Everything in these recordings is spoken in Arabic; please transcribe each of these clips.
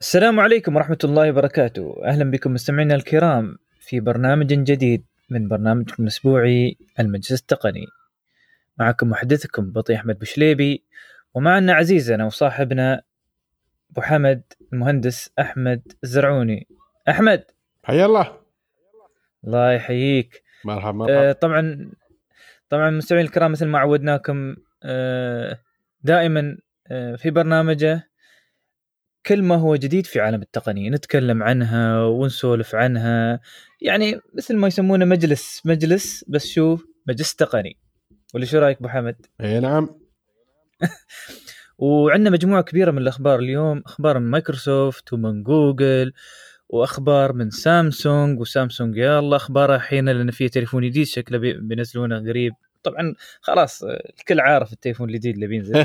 السلام عليكم ورحمة الله وبركاته. أهلا بكم مستمعينا الكرام في برنامج جديد من برنامجكم الأسبوعي المجلس التقني. معكم محدثكم بطي أحمد بشليبي ومعنا عزيزنا وصاحبنا أبو حمد المهندس أحمد الزرعوني أحمد! حيا الله. الله يحييك. مرحبا مرحبا. آه طبعا طبعا مستمعينا الكرام مثل ما عودناكم آه دائما آه في برنامجه كل ما هو جديد في عالم التقنية نتكلم عنها ونسولف عنها. يعني مثل ما يسمونه مجلس مجلس بس شو؟ مجلس تقني. ولا شو رأيك أبو حمد؟ اي نعم. وعندنا مجموعة كبيرة من الأخبار اليوم أخبار من مايكروسوفت ومن جوجل وأخبار من سامسونج وسامسونج يا الله أخبارها الحين لأن في تليفون جديد شكله بي- بينزلونه قريب. طبعا خلاص الكل عارف التليفون الجديد اللي بينزل.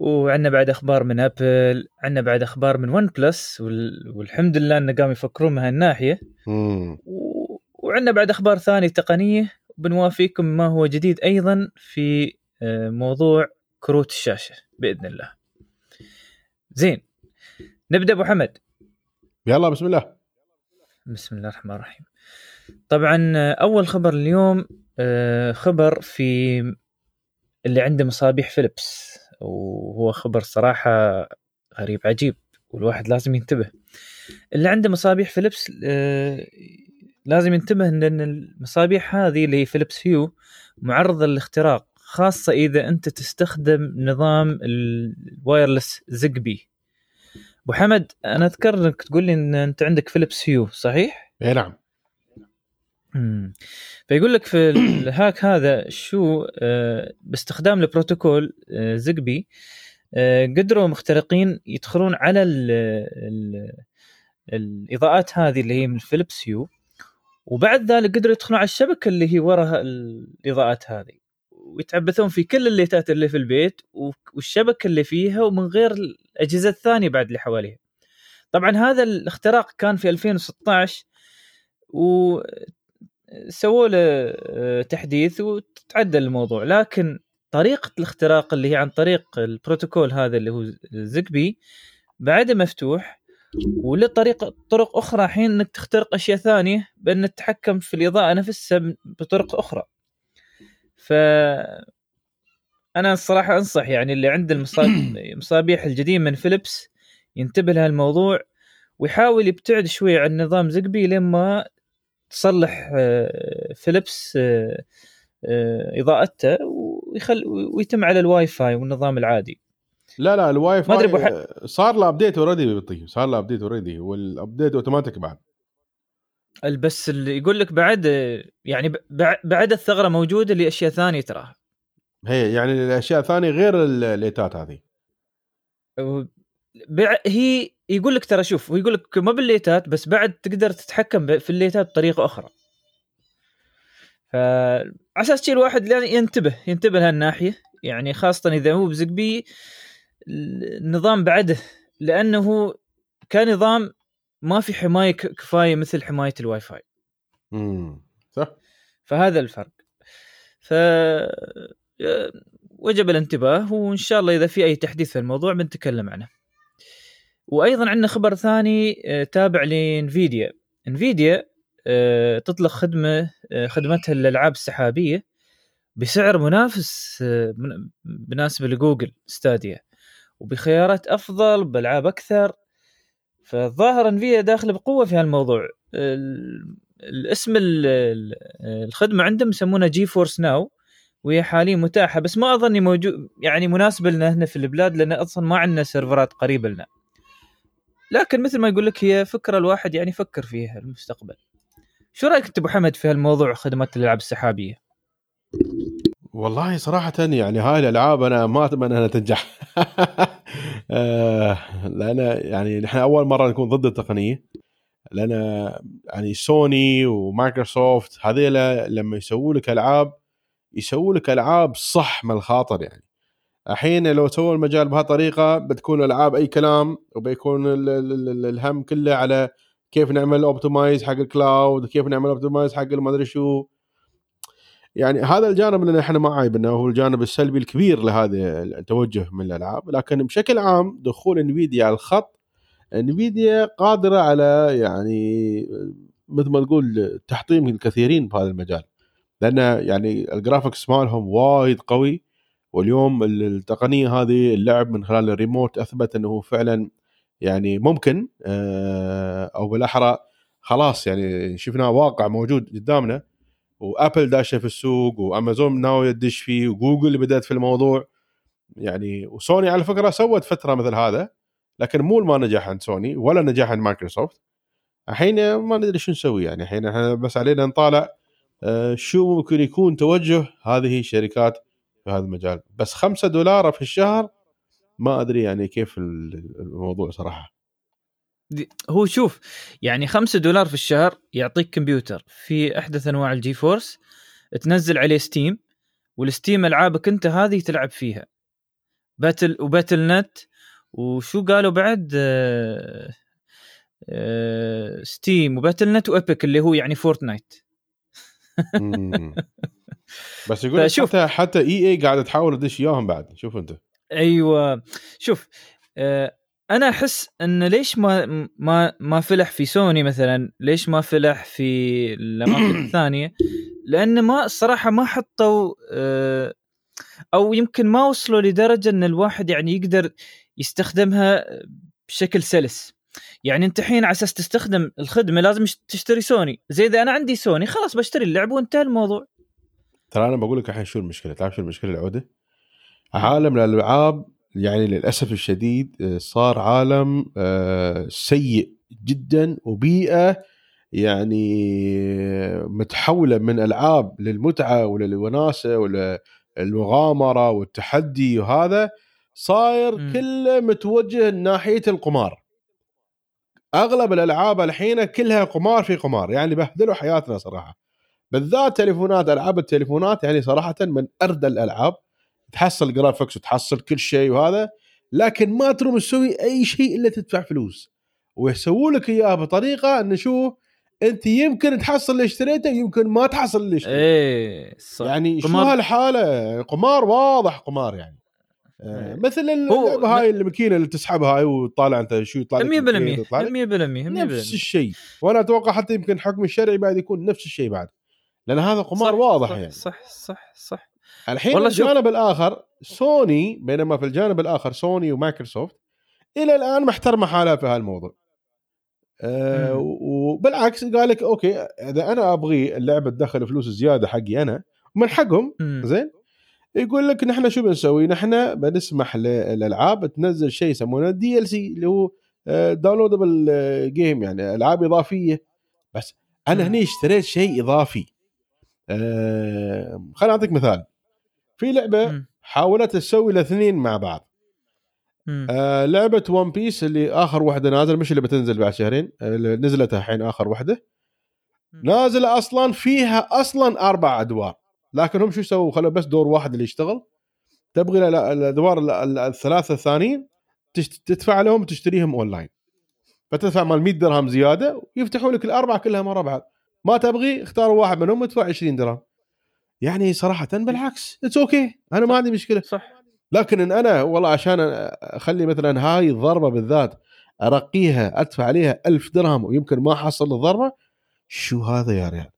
وعندنا بعد أخبار من Apple عندنا بعد أخبار من OnePlus وال... والحمد لله انه قاموا يفكرون من هالناحية. و... وعندنا بعد أخبار ثانية تقنية بنوافيكم ما هو جديد أيضا في آه، موضوع كروت الشاشة بإذن الله. زين نبدأ أبو حمد. يلا بسم الله. بسم الله الرحمن الرحيم. طبعا آه، أول خبر اليوم آه، خبر في اللي عنده مصابيح فيليبس وهو خبر صراحة غريب عجيب والواحد لازم ينتبه. اللي عنده مصابيح فيليبس آه، لازم ينتبه لأن المصابيح هذه اللي هي فيليبس Hue معرضة للاختراق خاصة إذا أنت تستخدم نظام ال wireless Zigbee أبو حمد أنا أذكر إنك تقول لي إن أنت عندك فيليبس Hue صحيح؟ إي نعم. فيقول لك في ال hack هذا شو آه، باستخدام البروتوكول آه، Zigbee آه، قدروا مخترقين يدخلون على ال ال الإضاءات هذه اللي هي من فيليبس Hue وبعد ذلك قدروا يدخلون على الشبكة اللي هي وراها الإضاءات هذه ويتعبثون في كل الليتات اللي في البيت والشبكة اللي فيها ومن غير الأجهزة الثانية بعد اللي حواليها. طبعا هذا الاختراق كان في 2016 و سووا له آه، تحديث وتعدل الموضوع. لكن طريقة الاختراق اللي هي عن طريق البروتوكول هذا اللي هو زقبي بعده مفتوح. وله طريقة طرق أخرى حين إنك تخترق أشياء ثانية بأن تتحكم في الإضاءة نفسها بطرق أخرى. ف أنا الصراحة أنصح يعني اللي عنده المصا- المصابيح الجديدة من فيليبس ينتبه لهالموضوع ويحاول يبتعد شوي عن نظام Zigbee لما تصلح آه، فيليبس آه، آه، إضاءته ويخل ويتم على الواي فاي والنظام العادي. لا لا ال Wi ما أدري أبو Fi صار له update already بيطي صار له update already وال update automatic بعد. بس اللي يقول لك بعد يعني بع- بعد الثغرة موجودة لأشياء ثانية تراها هي يعني الأشياء الثانية غير الليتات هذه. بع- هي يقول لك ترى شوف هو يقول لك ما بالليتات بس بعد تقدر تتحكم في الليتات بطريقة أخرى. فعلى أساس شي الواحد يعني ينتبه ينتبه لهالناحية. يعني خاصة إذا هو بزقبي النظام بعده. لأنه كنظام ما في حماية كفاية مثل حماية الواي فاي امم صح. فهذا الفرق. ف وجب الانتباه وإن شاء الله إذا في أي تحديث في الموضوع بنتكلم عنه. وأيضا عندنا خبر ثاني آه، تابع لإنفيديا. إنفيديا آه، تطلق خدمة آه، خدمتها للألعاب السحابية بسعر منافس من- مناسب لجوجل Stadia وبخيارات أفضل بألعاب أكثر. فالظاهر إنفيديا داخلة بقوة في هالموضوع. ال- الاسم ال- ال- الخدمة عندهم يسمونها GeForce Now وهي حاليا متاحة بس ما أظني موجود يعني مناسبة لنا هنا في البلاد لأن أصلا ما عندنا سيرفرات قريبة لنا. لكن مثل ما يقول لك هي فكرة الواحد يعني يفكر فيها المستقبل. شو رأيك أنت أبو حمد في هالموضوع خدمات الألعاب السحابية؟ والله صراحة يعني هاي الألعاب أنا ما أتمنى أنها تنجح. آه، لأن يعني نحن أول مرة نكون ضد التقنية. لأن يعني سوني ومايكروسوفت هذيلا لما يسووا لك ألعاب يسووا لك ألعاب صح من الخاطر يعني. الحين لو سووا المجال بهالطريقة بتكون ألعاب أي كلام وبيكون ال- ال- ال- الهم كله على كيف نعمل optimize حق ال cloud كيف نعمل optimize حق المدري شو. يعني هذا الجانب اللي إحنا ما عايبنا هو الجانب السلبي الكبير لهذا التوجه من الألعاب. لكن بشكل عام دخول انفيديا على الخط انفيديا قادرة على يعني مثل ما تقول تحطيم الكثيرين بهذا المجال. لأن يعني ال graphics مالهم وايد قوي. واليوم التقنية هذه اللعب من خلال الريموت أثبت إنه فعلا يعني ممكن آه، أو بالأحرى خلاص يعني شفناه واقع موجود قدامنا. وأبل داشه في السوق وأمازون ناوي تدش فيه وجوجل بدأت في الموضوع. يعني وسوني على فكرة سوت فترة مثل هذا لكن مو ما نجح عند سوني ولا نجح عند مايكروسوفت. الحين ما ندري شو نسوي يعني الحين إحنا بس علينا نطالع آه، شو ممكن يكون توجه هذه الشركات في هذا المجال. بس خمسة دولار في الشهر ما أدري يعني كيف الموضوع صراحة. هو شوف يعني خمسة دولار في الشهر يعطيك كمبيوتر. في احدث أنواع ال GeForce تنزل عليه Steam وال Steam ألعابك أنت هذه تلعب فيها. Battle و Battle.net وشو قالوا بعد؟ Steam و Battle.net و Epic اللي هو يعني فورتنايت بس يقول حتى حتى EA قاعدة تحاول تدش إياهم بعد. شوف أنت. أيوه. شوف آه أنا أحس إن ليش ما ما ما فلح في سوني مثلا؟ ليش ما فلح في الأماكن الثانية؟ لأن ما الصراحه ما حطوا آه، أو يمكن ما وصلوا لدرجة إن الواحد يعني يقدر يستخدمها بشكل سلس. يعني أنت الحين على أساس تستخدم الخدمة لازم تشتري سوني. زي إذا أنا عندي سوني خلاص بشتري اللعبه وانتهى الموضوع. ترى أنا بقول لك الحين شو المشكلة؟ تعرف شو المشكلة العودة؟ عالم الالعاب يعني للأسف الشديد آه، صار عالم آه، سيء جدا وبيئة يعني متحولة من ألعاب للمتعة وللوناسة وللمغامرة والتحدي وهذا صاير م. كله متوجه ناحية القمار. أغلب الألعاب الحين كلها قمار في قمار يعني بهدلوا حياتنا صراحة. بالذات تليفونات ألعاب التليفونات يعني صراحة من اردى الألعاب. تحصل graphics وتحصل كل شيء وهذا لكن ما تروم تسوي أي شيء إلا تدفع فلوس. ويسووا لك اياها بطريقة انه شو أنت يمكن تحصل اللي اشتريته يمكن ما تحصل اللي اشتريته. إيه صح. يعني قمار. شو هالحالة؟ قمار واضح قمار يعني. آه إيه. مثل اللعبة هاي الماكينة اللي تسحبها هاي وتطالع أنت شو يطلع 100% 100% نفس الشيء. وأنا أتوقع حتى يمكن حكم الشرعي بعد يكون نفس الشيء بعد. لأن هذا قمار صح واضح صح يعني. صح صح صح. الحين والله الجانب شوف. الآخر سوني بينما في الجانب الآخر سوني ومايكروسوفت إلى الآن محترمه حالها في هالموضوع أه وبالعكس قال لك okay إذا أنا أبغي اللعبه تدخل فلوس زيادة حقي أنا من حقهم. زين؟ يقول لك نحن شو بنسوي؟ نحن بنسمح للألعاب تنزل شيء يسمونه DLC اللي هو downloadable آه، game يعني ألعاب إضافية. بس أنا هني اشتريت شيء إضافي. أه خليني أعطيك مثال. في لعبة حاولت تسوي الاثنين مع بعض. آه لعبة One Piece اللي آخر واحدة نازل مش اللي بتنزل بعد شهرين اللي نزلت الحين آخر واحدة. نازلة أصلا فيها أصلا أربع أدوار. لكن هم شو سووا؟ خلوا بس دور واحد اللي يشتغل. تبغي الأدوار الثلاثة الثانيين تدفع لهم تشتريهم اونلاين فتدفع مال 100 درهم زيادة ويفتحوا لك الأربعة كلها مرة بعض ما تبغي اختاروا واحد منهم ادفع 20 درهم. يعني صراحة بالعكس it's okay okay. أنا ما عندي مشكلة. صح. لكن إن أنا والله عشان أخلي مثلا هاي الضربة بالذات أرقيها أدفع عليها ألف درهم ويمكن ما أحصل الضربة شو هذا يا ريال؟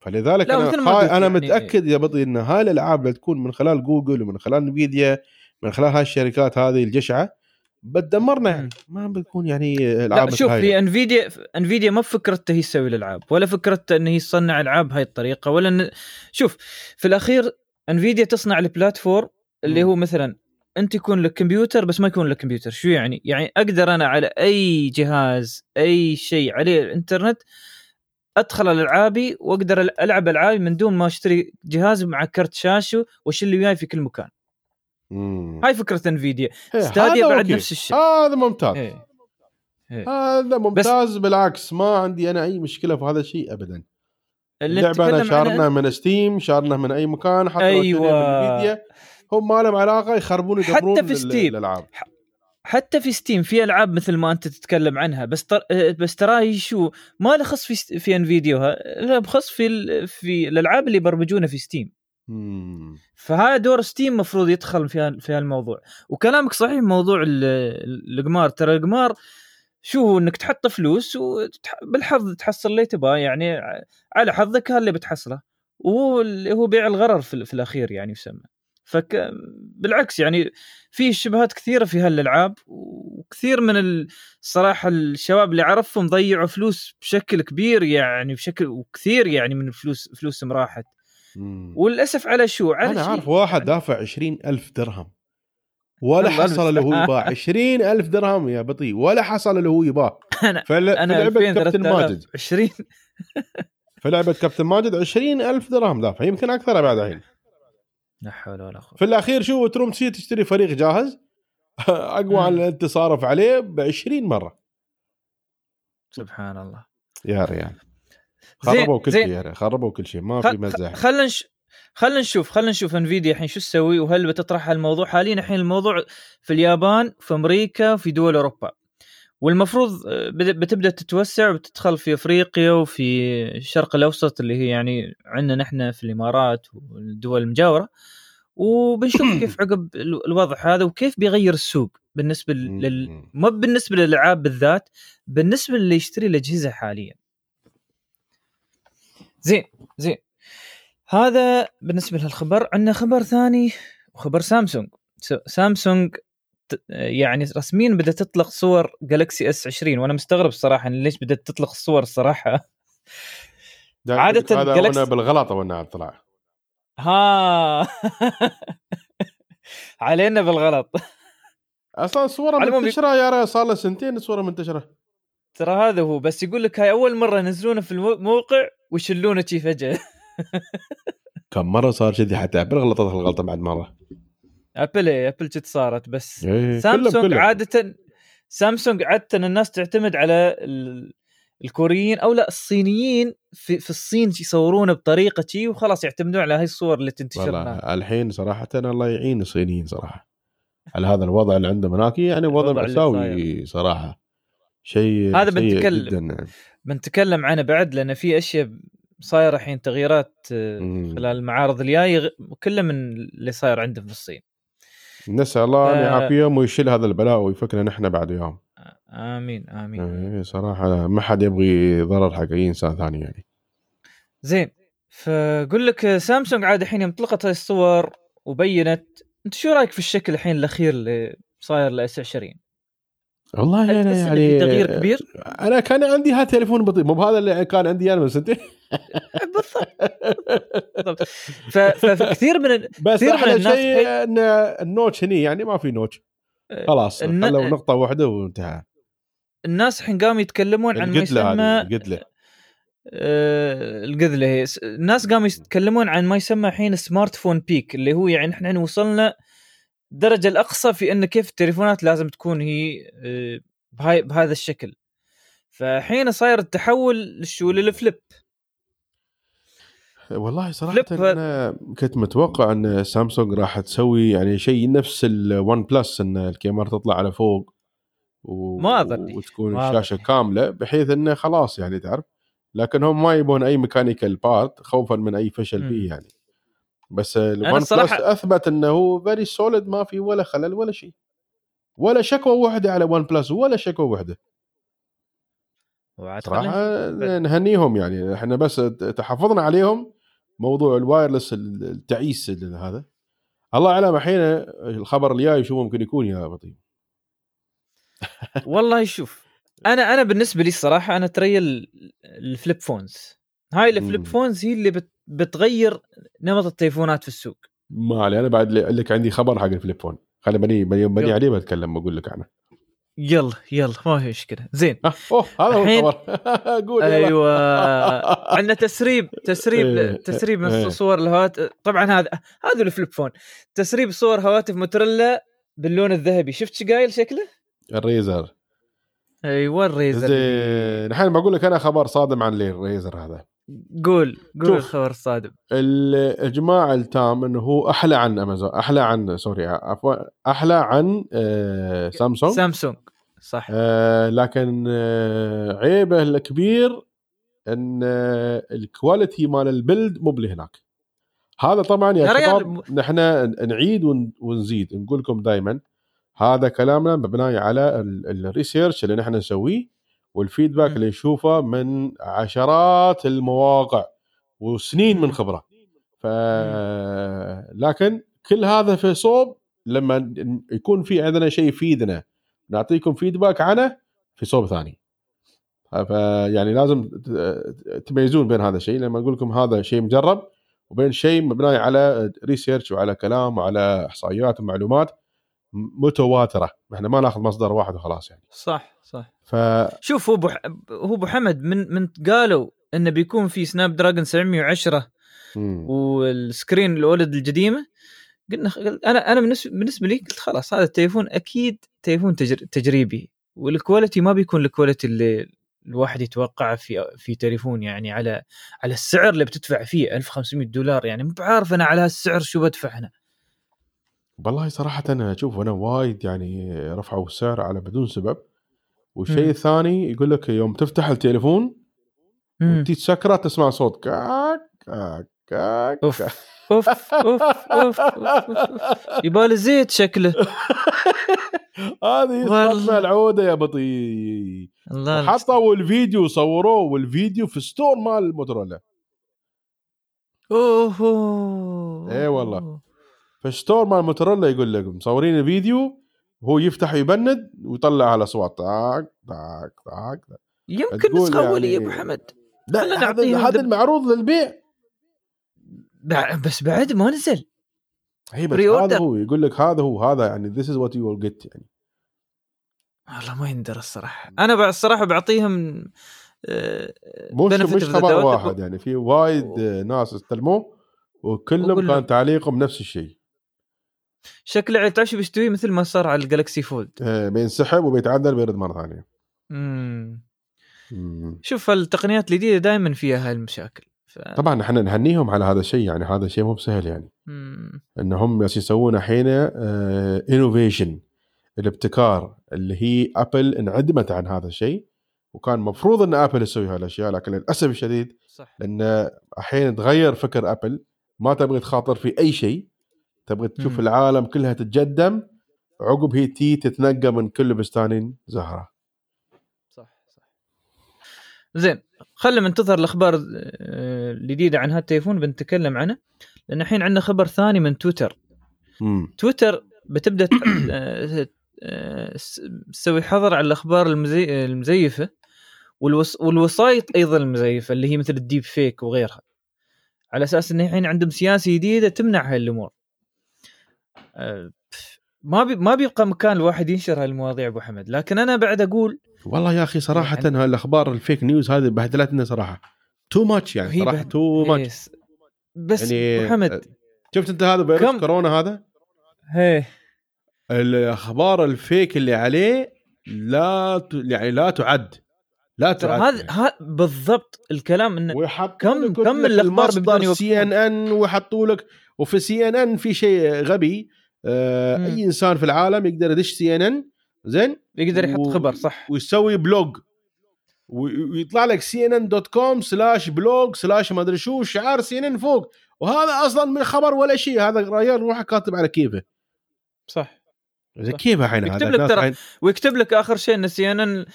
فلذلك أنا أنا يعني متأكد يا بطي إن هاي الألعاب اللي تكون من خلال جوجل ومن خلال انفيديا من خلال هاي الشركات هذه الجشعة بتدمرنا يعني ما بتكون يعني العاب شوف في انفيديا انفيديا ما فكرتها هي تسوي الألعاب ولا فكرتها إن هي تصنع ألعاب بهاي الطريقة ولا إن... شوف في الأخير انفيديا تصنع البلاتفورم اللي هو مثلا أنت يكون لك كمبيوتر بس ما يكون لك كمبيوتر شو يعني؟ يعني أقدر أنا على أي جهاز أي شيء عليه الإنترنت أدخل الالعابي وأقدر ألعب ألعابي من دون ما أشتري جهاز مع كرت شاشة وأشيل وياي في كل مكان. مم. هاي فكرة انفيديا إيه، ستاديا بعد أوكي. نفس الشيء هذا ممتاز هي. هي. هذا ممتاز بس... بالعكس ما عندي أنا أي مشكلة في هذا الشيء ابدا اللعبة أنا شارنا من ستيم شارنا من أي مكان حتى أيوه انفيديا هم ما لهم علاقة يخربون يدبرون حتى في ستيم الالعاب حتى في ستيم في ألعاب مثل ما أنت تتكلم عنها بس تر... بس تراهي شو ما له خص في في انفيديا لا بخص في ال... في الألعاب اللي يبرمجونها في ستيم. فهذا دور ستيم المفروض يدخل في في هالموضوع. وكلامك صحيح موضوع ال- القمار. ترى القمار شو إنك تحط فلوس وبالحظ تحصل اللي تبغاه. يعني على حظك اللي بتحصله. وهو هو بيع الغرر في, في الأخير يعني يسمى. فك بالعكس يعني في شبهات كثيرة في هالألعاب. وكثير من ال- الصراحه الشباب اللي اعرفهم ضيعوا فلوس بشكل كبير يعني بشكل وكثير يعني من فلوس فلوسهم راحت. مم. وللأسف على شو؟ على أنا عارف واحد دافع عشرين ألف درهم. ولا حصل اللي هو. يباه عشرين ألف درهم يا بطيء. ولا حصل اللي هو يباه أنا- فل... أنا لعبه 2000 كابتن 3000 ماجد. 20 في لعبه كابتن ماجد عشرين ألف درهم دافع. يمكن أكثر بعد الحين. لا حول ولا قوة. في الأخير شو تروم تشي تشتري فريق جاهز؟ أقوى. عن اللي انت صارف عليه ب 20 مرة. سبحان الله. يا ريال. خربوا كل. شيء خربوا كل شيء ما في مزح. خلينا نش... خلينا نشوف خلينا نشوف انفيديا الحين شو تسوي وهل بتطرح هالموضوع. حاليا الحين الموضوع في اليابان في أمريكا في دول أوروبا. والمفروض آه، بد- بتبدأ تتوسع وتدخل في أفريقيا وفي الشرق الأوسط اللي هي يعني عندنا نحن في الإمارات والدول المجاورة. وبنشوف كيف عقب ال- الوضع هذا وكيف بيغير السوق بالنسبة لل... ما بالنسبة للألعاب بالذات بالنسبة للي يشتري الأجهزة حاليا. زين زين. هذا بالنسبة للخبر عندنا خبر ثاني وخبر سامسونج. سامسونج يعني رسميا بدأت تطلق صور جالكسي اس 20 وأنا مستغرب الصراحة ليش بدأت تطلق الصور الصراحة. ده عادة هذا جالكسي- بالغلط وأنا طلع. ها. علينا بالغلط. أصلا صورة منتشرة يا ريال صار له سنتين صورة منتشرة. ترى هذا هو بس يقول لك هاي أول مرة ينزلونه في الموقع ويشلونه شي فجأة. كم مرة صار كذي حتى أبل غلطت الغلطة بعد مرة. أبل إيه، أبل جت صارت بس. إيه، سامسونج كلهم- كلهم. عادة سامسونج عادة الناس تعتمد على ال... الكوريين أو لا الصينيين في, في الصين يصورونه بطريقة شي وخلاص يعتمدون على هاي الصور اللي تنتشر. الحين صراحة الله يعين الصينيين صراحة. على هذا الوضع اللي عندهم هناك يعني وضع مأساوي صراحة. شيء هذا بنتكلم. بنتكلم عنه بعد لأن في أشياء صايرة الحين تغييرات آه،. خلال المعارض الجاية كلها من اللي صاير عندهم في الصين. نسأل الله أن ف- يعافيهم ويشيل هذا البلاء ويفكنا نحن بعد يوم. آمين آمين. يعني صراحة ما حد يبغي ضرر حق أي إنسان ثاني يعني. زين فاقول لك سامسونج عاد الحين يوم طلعت الصور وبينت أنت شو رأيك في الشكل الحين الأخير اللي صاير ال S 20 والله أنا يعني في تغيير كبير؟ أنا كان عندي هذا تليفون بطيء مو بهذا اللي كان عندي أنا من سنتين بالضبط. فكثير من بس كثير من الناس شيء إن ال notch هني يعني ما في notch. خلاص الن- خلوا نقطة واحدة وانتهى. الناس الحين قاموا يتكلمون عن ما يسمى هذه القتله آه، القذلة. هي الناس قاموا يتكلمون عن ما يسمى الحين smartphone peak اللي هو يعني إحنا وصلنا الدرجة الأقصى في إن كيف التليفونات لازم تكون هي آه، بهاي بهذا الشكل فحين صاير التحول للشو لل flip والله صراحة flip- أنا كنت متوقع إن سامسونج راح تسوي يعني شيء نفس ال OnePlus إن الكاميرا تطلع على فوق و... ما أظني. وتكون ما الشاشة أظني. كاملة بحيث إنه خلاص يعني تعرف لكن هم ما يبون أي mechanical part خوفا من أي فشل. فيه يعني بس ال OnePlus أثبت إنه very solid ما في ولا خلل ولا شيء ولا شكوى واحدة على OnePlus ولا شكوى واحدة صراحة. نهنيهم يعني إحنا بس تحفظنا عليهم موضوع ال wireless التعيس هذا الله اعلم الحين الخبر الجاي شو ممكن يكون يا بطيء والله شوف أنا أنا بالنسبة لي الصراحة أنا تريل ال flip phones هاي ال flip. phones هي اللي بت بتغير نمط التليفونات في السوق. ما علي أنا بعد لك عندي خبر حق ال flip phone خلي بني بني, بني. عليه بتكلم بقول لك عنه يلا يلا ما في مشكلة. زين. آه، أوه هذا هو الخبر. قول. أيوه. عندنا تسريب تسريب إيه، تسريب من إيه. صور الهواتف طبعا هذا هذا ال flip phone تسريب صور هواتف موتورولا باللون الذهبي. شفت شو قايل شكله؟ الريزر. أيوه الريزر. زين. الحين بقول لك أنا خبر صادم عن الريزر هذا. قول قول. الخبر الصادم. الاجماع التام إنه هو أحلى عن امازون أحلى عن sorry عفوا أحلى عن آه سامسونج سامسونج صح. آه لكن آه عيبه الكبير إن آه ال quality مال ال build مو هناك. هذا طبعا يا شباب نحن نعيد ون- ونزيد نقول لكم دائما هذا كلامنا مبني على ال- ال research اللي نحن نسويه. وال feedback مم. اللي نشوفه من عشرات المواقع وسنين من مم. خبره ف لكن كل هذا في صوب لما يكون في عندنا شيء يفيدنا نعطيكم feedback عنه في صوب ثاني فيعني لازم تميزون بين هذا الشيء لما أقول لكم هذا شيء مجرب وبين شيء مبني على research وعلى كلام وعلى إحصائيات ومعلومات متواترة. إحنا ما ناخذ مصدر واحد وخلاص يعني. صح صح. ف شوف هو ابو هو أبو حمد من من قالوا إنه بيكون في سناب دراجون 710 مم. وال screen ال OLED القديمة. قلنا قل- أنا أنا بالنسبة لي قلت خلاص هذا التليفون أكيد تليفون تجر تجريبي. وال quality ما بيكون ال quality اللي الواحد يتوقعه في في تليفون يعني على على السعر اللي بتدفع فيه 1500 دولار يعني. مو بعارف أنا على هالسعر شو بدفع هنا والله صراحة أنا أشوف أنا وايد يعني رفعوا السعر على بدون سبب والشيء. الثاني يقول لك يوم تفتح التليفون مم. تي تسكره تسمع صوت كاك كاك كاك أوف أوف أوف أوف, أوف. يبالي زيت شكله هذه والله. العودة يا بطي الله حطوا الفيديو صوروه والفيديو في store مال الموتورولا أوه. إيه والله. في store مال موتورولا يقول لك مصورين الفيديو هو يفتح يبند ويطلع على أصوات طاق طاق طاق. يمكن نسخة أولية يا يعني- أبو حمد لا هذا المعروض للبيع بس بعد ما نزل هي بس. هذا هو يقول لك هذا هو هذا يعني this is what you will get يعني والله ما يندر الصراحة أنا الصراحة بعطيهم آه، مش benefit مش خبر. واحد يعني في وايد ناس استلموه وكلهم. كان تعليقهم نفس الشيء شكله يعني تعرف شو بيستوي مثل ما صار على الجالكسي فولد آه، بينسحب وبيتعدل بيرد مرة ثانية مم. مم. شوف التقنيات الجديده دائما فيها هالمشاكل ف... طبعا إحنا نهنيهم على هذا الشيء يعني هذا شيء مو بسهل يعني مم. إنهم بس يسوون الحين innovation الابتكار اللي هي ابل انعدمت عن هذا الشيء وكان مفروض إن ابل تسوي هالاشياء لكن للأسف الشديد صح لأن الحين تغير فكر ابل ما تبغي تخاطر في أي شيء تبغي تشوف مم. العالم كلها تتقدم عقب هي تي تتنقى من كل بستان زهرة. صح صح. زين خلينا ننتظر الأخبار آه، الجديدة عن هذا التليفون بنتكلم عنه لأن الحين عندنا خبر ثاني من تويتر. امم تويتر بتبدأ آه، آه، تسوي حظر على الأخبار المزي... المزيفة والوس... والوسائط أيضا المزيفة اللي هي مثل الديب فيك وغيرها. على أساس إن الحين عندهم سياسة جديدة تمنع هاي الأمور. آه، ما بي... ما بيبقى مكان الواحد ينشر هالمواضيع أبو حمد. لكن أنا بعد أقول والله يا أخي صراحة يعني- هالاخبار ال fake news هذه بهدلتنا صراحة. too much يعني صراحة بهد- too much. بس يعني أبو حمد شفت أنت هذا فيروس كم- كورونا هذا؟ هي. الأخبار ال fake اللي عليه لا ت... يعني لا تعد. لا ترى تعد هذا ها بالضبط الكلام انه كم- كم يوقفون. CNN ويحطوا لك وفي CNN في شيء غبي. آه. أي إنسان في العالم يقدر يدش CNN زين؟ يقدر يحط و- خبر صح. ويسوي blog. ويطلع لك CNN dot com slash blog slash ما أدري شو شعار CNN فوق. وهذا أصلا من خبر ولا شيء. هذا ريال روحه كاتب على كيفه. صح. كيف الحين يكتب لك ترى ويكتب لك آخر شيء إن CNN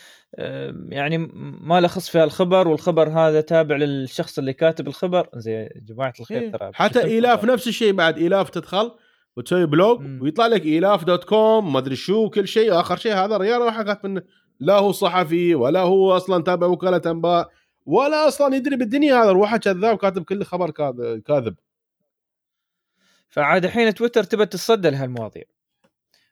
يعني ما له خص في الخبر والخبر هذا تابع للشخص اللي كاتب الخبر. زي جماعة الخير إيه. ترى حتى ايلاف. نفس الشيء بعد ايلاف تدخل. وتسوي blog مم. ويطلع لك إيلاف dot com ما أدري شو كل شيء. آخر شيء هذا الرجال راح كاتب انه لا هو صحفي ولا هو أصلا تابع وكالة أنباء ولا أصلا يدري بالدنيا هذا. روحه كذاب كاتب كل خبر كاذ- كاذب. فعاد الحين تويتر تبى تتصدى لهالمواضيع.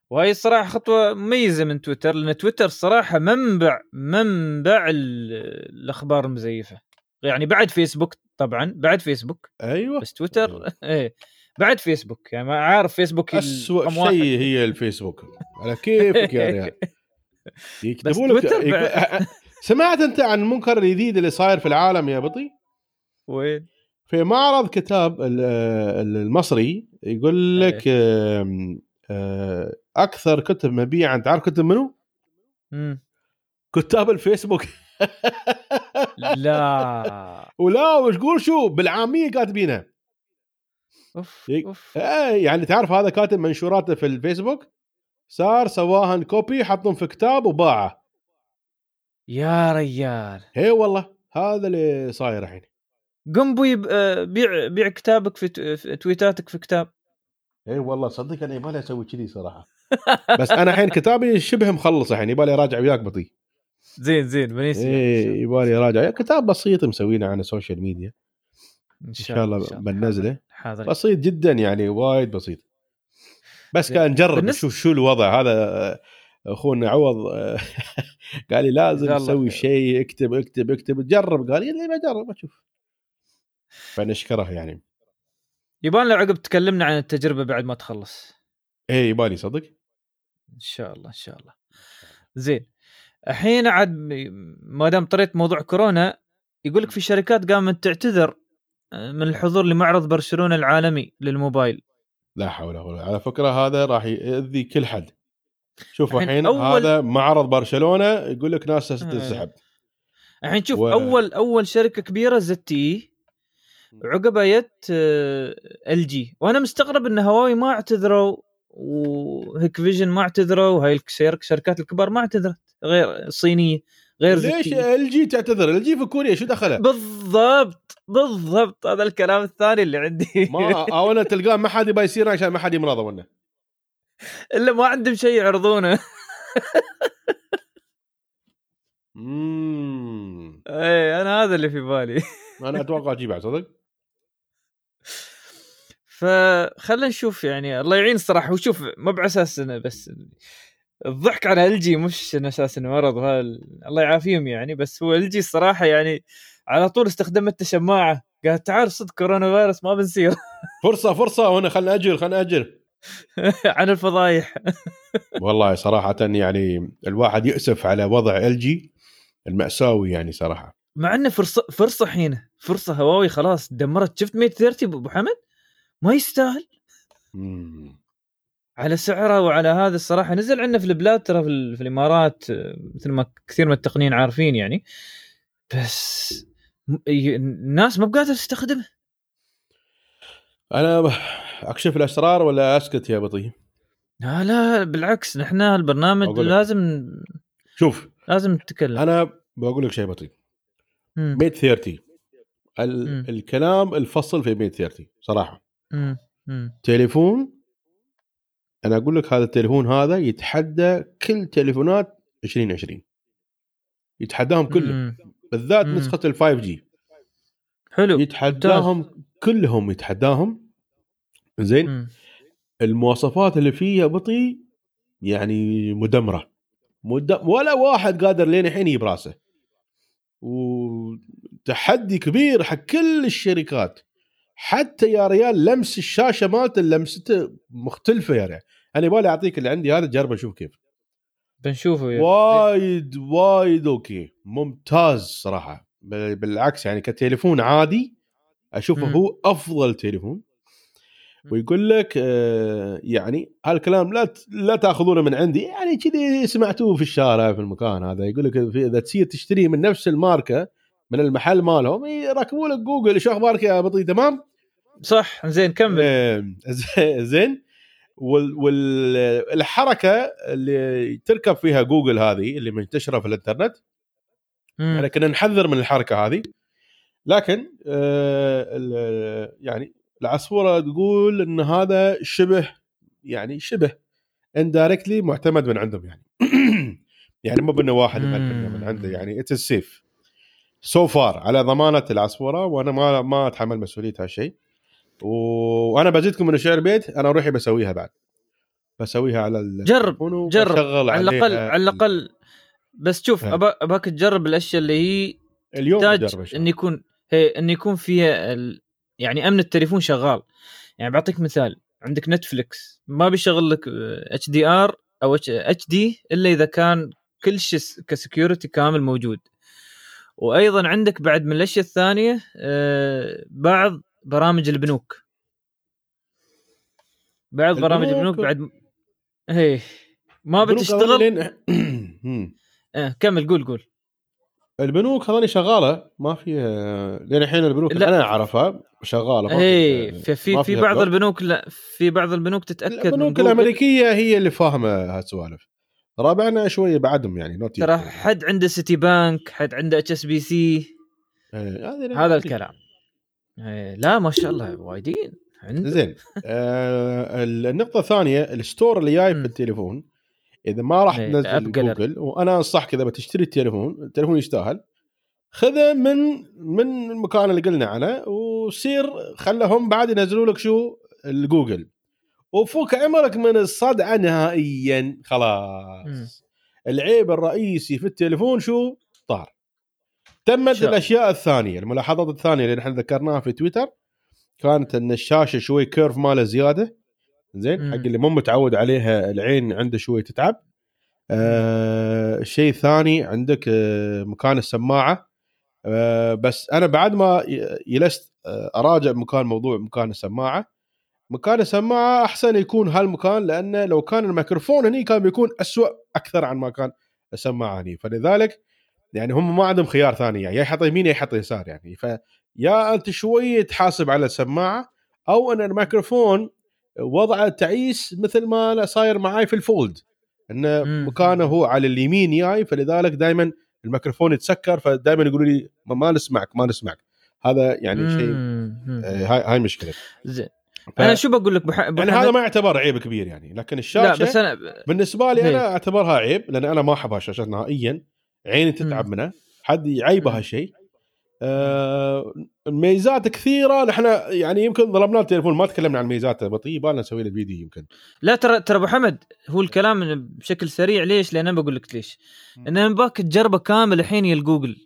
وهي الصراحة خطوة مميزة من تويتر لأن تويتر صراحة منبع منبع ال- الأخبار المزيفة. يعني بعد فيسبوك طبعا بعد فيسبوك. أيوه. بس تويتر إيه. بعد فيسبوك يعني ما عارف فيسبوك اسوء. شيء هي الفيسبوك على كيفك يا ريال يكتبوا لك سمعت أنت عن المنكر الجديد اللي صاير في العالم يا بطي؟ وين؟ في معرض كتاب ال- ال- المصري يقول لك آم، آه، أكثر كتب مبيعا تعرف كتب منو؟ مم. كتاب الفيسبوك لا ولا وش تقول شو بالعامية كاتبينها أوف. أوف. إيه يعني تعرف هذا كاتب منشوراته في الفيسبوك؟ صار سواهن copy حطهم في كتاب وباعه. يا ريال. إي والله هذا اللي صاير الحين. قم آه، بيع بيع كتابك في, تويتاتك في كتاب. إي والله صدق أنا يبالي أسوي كذي صراحة. بس أنا الحين كتابي شبه مخلص الحين يبالي اراجع وياك بطي. زين زين بنيسي إي يبالي اراجع كتاب بسيط مسوينه عن ال social media إن إن شاء الله بنزله حاضر بسيط جدا يعني وايد بسيط. بس. كان نجرب بالنسبة- نشوف شو الوضع؟ هذا آه، أخونا عوض آه، قال لي لازم تسوي. شيء اكتب اكتب اكتب. جرب قال لي "إيه، بجرب أشوف. فنشكره يعني. يبان لو عقب تكلمنا عن التجربة بعد ما تخلص. إيه يبالي صدق. إن شاء الله إن شاء الله. زين. الحين عاد ما دام طريت موضوع كورونا يقول لك في شركات قامت تعتذر من الحضور لمعرض برشلونة العالمي للموبايل. لا حول ولا قوة على فكرة هذا راح يؤذي كل حد. شوف الحين أول- هذا معرض برشلونة يقول لك ناس إيه. تنسحب الحين شوف و-. أول أول شركة كبيرة ZTE عقبها جت LG. وأنا مستغرب إن هواوي ما اعتذروا و Hikvision ما اعتذروا وهاي الشرك- الشركات الكبار ما اعتذرت غير الصينيه غير ليش LG تعتذر؟ LG في كوريا شو دخله؟ بالضبط. بالضبط هذا الكلام الثاني اللي عندي. ما اولا تلقاه ما حد يبغى يصير عشان ما حد يمرض منه. إلا ما عندهم شيء يعرضونه. امم اي أنا هذا اللي في بالي. أنا أتوقع LG بعد صدق؟ فخلنا نشوف يعني الله يعين الصراحه وشوف مو باساس إنه بس الضحك على LG مش إنه أساس إنه مرض الله يعافيهم يعني. بس هو LG الصراحه يعني على طول استخدمت الشماعة. قالت تعال صدق كورونا فيروس ما بنصير. فرصة فرصة وهنا خلنا اجر خلنا اجر عن الفضايح. والله صراحة يعني الواحد يأسف على وضع إل جي المأساوي يعني صراحة. مع إنه فرصة فرصة حين فرصة هواوي خلاص دمرت. شفت ميت 30 أبو حمد؟ ما يستاهل. مم. على سعره وعلى هذا الصراحة. نزل عندنا في البلاد ترى في, ال- في الإمارات آه، مثل ما كثير من التقنيين عارفين يعني. بس الناس ما بقادره تستخدمه أنا أكشف الأسرار ولا أسكت يا بطي لا لا بالعكس نحن البرنامج. لازم شوف لازم نتكلم أنا بقول لك شيء بطيء مم. ميت 30 ال-. الكلام الفصل في ميت 30 صراحة مم. مم. تليفون أنا أقول لك هذا التليفون هذا يتحدى كل تليفونات 2020 يتحداهم كلهم. بالذات مم. نسخة ال 5 جي حلو. يتحداهم كلهم يتحداهم. زين. مم. المواصفات اللي فيه بطي يعني مدمرة. مد... ولا واحد قادر لين الحين يجيب راسه. وتحدي كبير حق كل الشركات. حتى يا ريال لمس الشاشة مالته لمسته مختلفة يا ريال. أنا يبغالي أعطيك اللي عندي هذا جرب أشوف كيف. بنشوفه يا- وايد وايد okay. ممتاز صراحة. بالعكس يعني كتليفون عادي أشوفه مم. هو أفضل تليفون. ويقول لك آه، يعني هالكلام لا لا تأخذونه من عندي. يعني كذي سمعتوه في الشارع في المكان هذا. يقول لك إذا تصير تشتري من نفس الماركة من المحل مالهم يركبوا لك جوجل شو أخبارك يا بطي تمام؟ صح زين كمل. آه، زي- زين. والحركه اللي تركب فيها جوجل هذه اللي منتشرة في الإنترنت مم. يعني كنا نحذر من الحركة هذه لكن آه يعني العصفورة تقول إن هذا شبه يعني شبه indirectly معتمد من عندهم يعني. يعني مو بإنه واحد من عنده يعني it's safe so far على ضمانة العصفورة وأنا ما ما أتحمل مسؤولية هالشيء. وأنا بزيدكم من الشعر بيت أنا روحي بسويها بعد. بسويها على ال- جرب جرب. على الأقل على الأقل. بس شوف آه. أبا- أباك تجرب الأشياء اللي هي اليوم تحتاج إن يكون هي إن يكون فيها ال... يعني أمن التليفون شغال. يعني بعطيك مثال عندك Netflix ما بيشغل لك HDR أو HD إلا إذا كان كل شيء ك security كامل موجود. وأيضا عندك بعد من الأشياء الثانية آه، بعض برامج البنوك. بعض برامج البنوك بعد هي ما بتشتغل؟ لين- آه كمل قول قول. البنوك هذول شغالة ما فيها لين الحين البنوك اللي لا. أنا أعرفها شغالة اي في في, في بعض بنوك. البنوك لا في بعض البنوك تتأكد البنوك. الأمريكية هي اللي فاهمة هالسوالف. رابعنا شوية بعدهم يعني ترى حد عنده Citibank حد عنده HSBC هذا الكلام. لا ما شاء الله وايدين زين آه النقطة الثانية ال store اللي جاي مم. في التليفون إذا ما راح إيه، تنزل. جوجل وأنا أنصحك إذا بتشتري التليفون التليفون يستاهل خذه من من المكان اللي قلنا عنه وسير خلهم بعد ينزلوا لك شو الجوجل وفوك عمرك من الصدعة نهائيا. خلاص العيب الرئيسي في التليفون شو طار تمت شاء. الأشياء الثانية الملاحظات الثانية اللي نحن ذكرناها في تويتر كانت إن الشاشة شوي كيرف ماله زيادة زين. حق اللي مو متعود عليها العين عنده شوي تتعب آه الشيء الثاني عندك آه مكان السماعة آه بس أنا بعد ما جلست آه أراجع مكان موضوع مكان السماعة مكان السماعة أحسن يكون هالمكان لأنه لو كان الميكروفون هني كان بيكون أسوأ أكثر عن ما كان السماعة هني فلذلك يعني هم ما عندهم خيار ثاني يعني يا يحط يمين يا يحط يسار يعني فيا أنت شوي تحاسب على السماعة أو أن الميكروفون وضعه تعيس مثل ما أنا صاير معاي في الفولد انه مم. مكانه هو على اليمين جاي فلذلك دائما الميكروفون يتسكر فدائما يقولوا لي ما- نسمعك ما نسمعك هذا يعني شيء مم. مم. آه، هاي هاي مشكلة زين ف- أنا شو بقول لك بح... يعني بحمد- هذا ما يعتبر عيب كبير يعني لكن الشاشة لا بس أنا بالنسبة لي هي. أنا أعتبرها عيب لأن أنا ما احب هالشاشات نهائيا عيني تتعب مم. منها حد يعيبه مم. هالشيء آه الميزات كثيرة نحن يعني يمكن ظلمنا التليفون ما تكلمنا عن ميزاته بطي بالنا نسوي له فيديو يمكن لا ترى ترى أبو حمد هو الكلام بشكل سريع ليش؟ لأن أنا بقول لك ليش؟ مم. إن باك تجربة كامل الحين يا الجوجل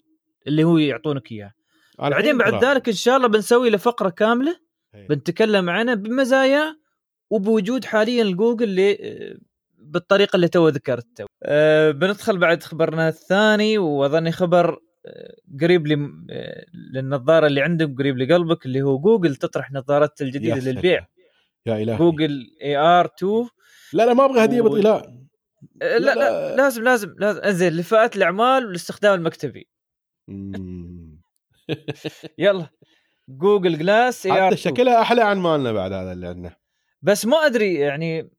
اللي هو يعطونك اياه بعدين بعد ذلك إن شاء الله بنسوي له فقرة كاملة إيه. بنتكلم عنه بمزاياه وبوجود حاليا الجوجل اللي بالطريقة اللي تو ذكرت أه بندخل بعد خبرنا الثاني وأظني خبر آه، قريب لي آه، للنظارة اللي عندك قريب لقلبك اللي هو جوجل تطرح نظارات يا الجديده. للبيع يا إلهي. جوجل AR 2 لا لا ما أبغى هدية و- بطي لا. آه، لا, لا، لا, لا. لازم لازم لازم. زين لفئات الأعمال والاستخدام المكتبي. يلا. Google Glass AR حتى شكلها أحلى عن مالنا بعد هذا اللي عندنا. بس ما أدري يعني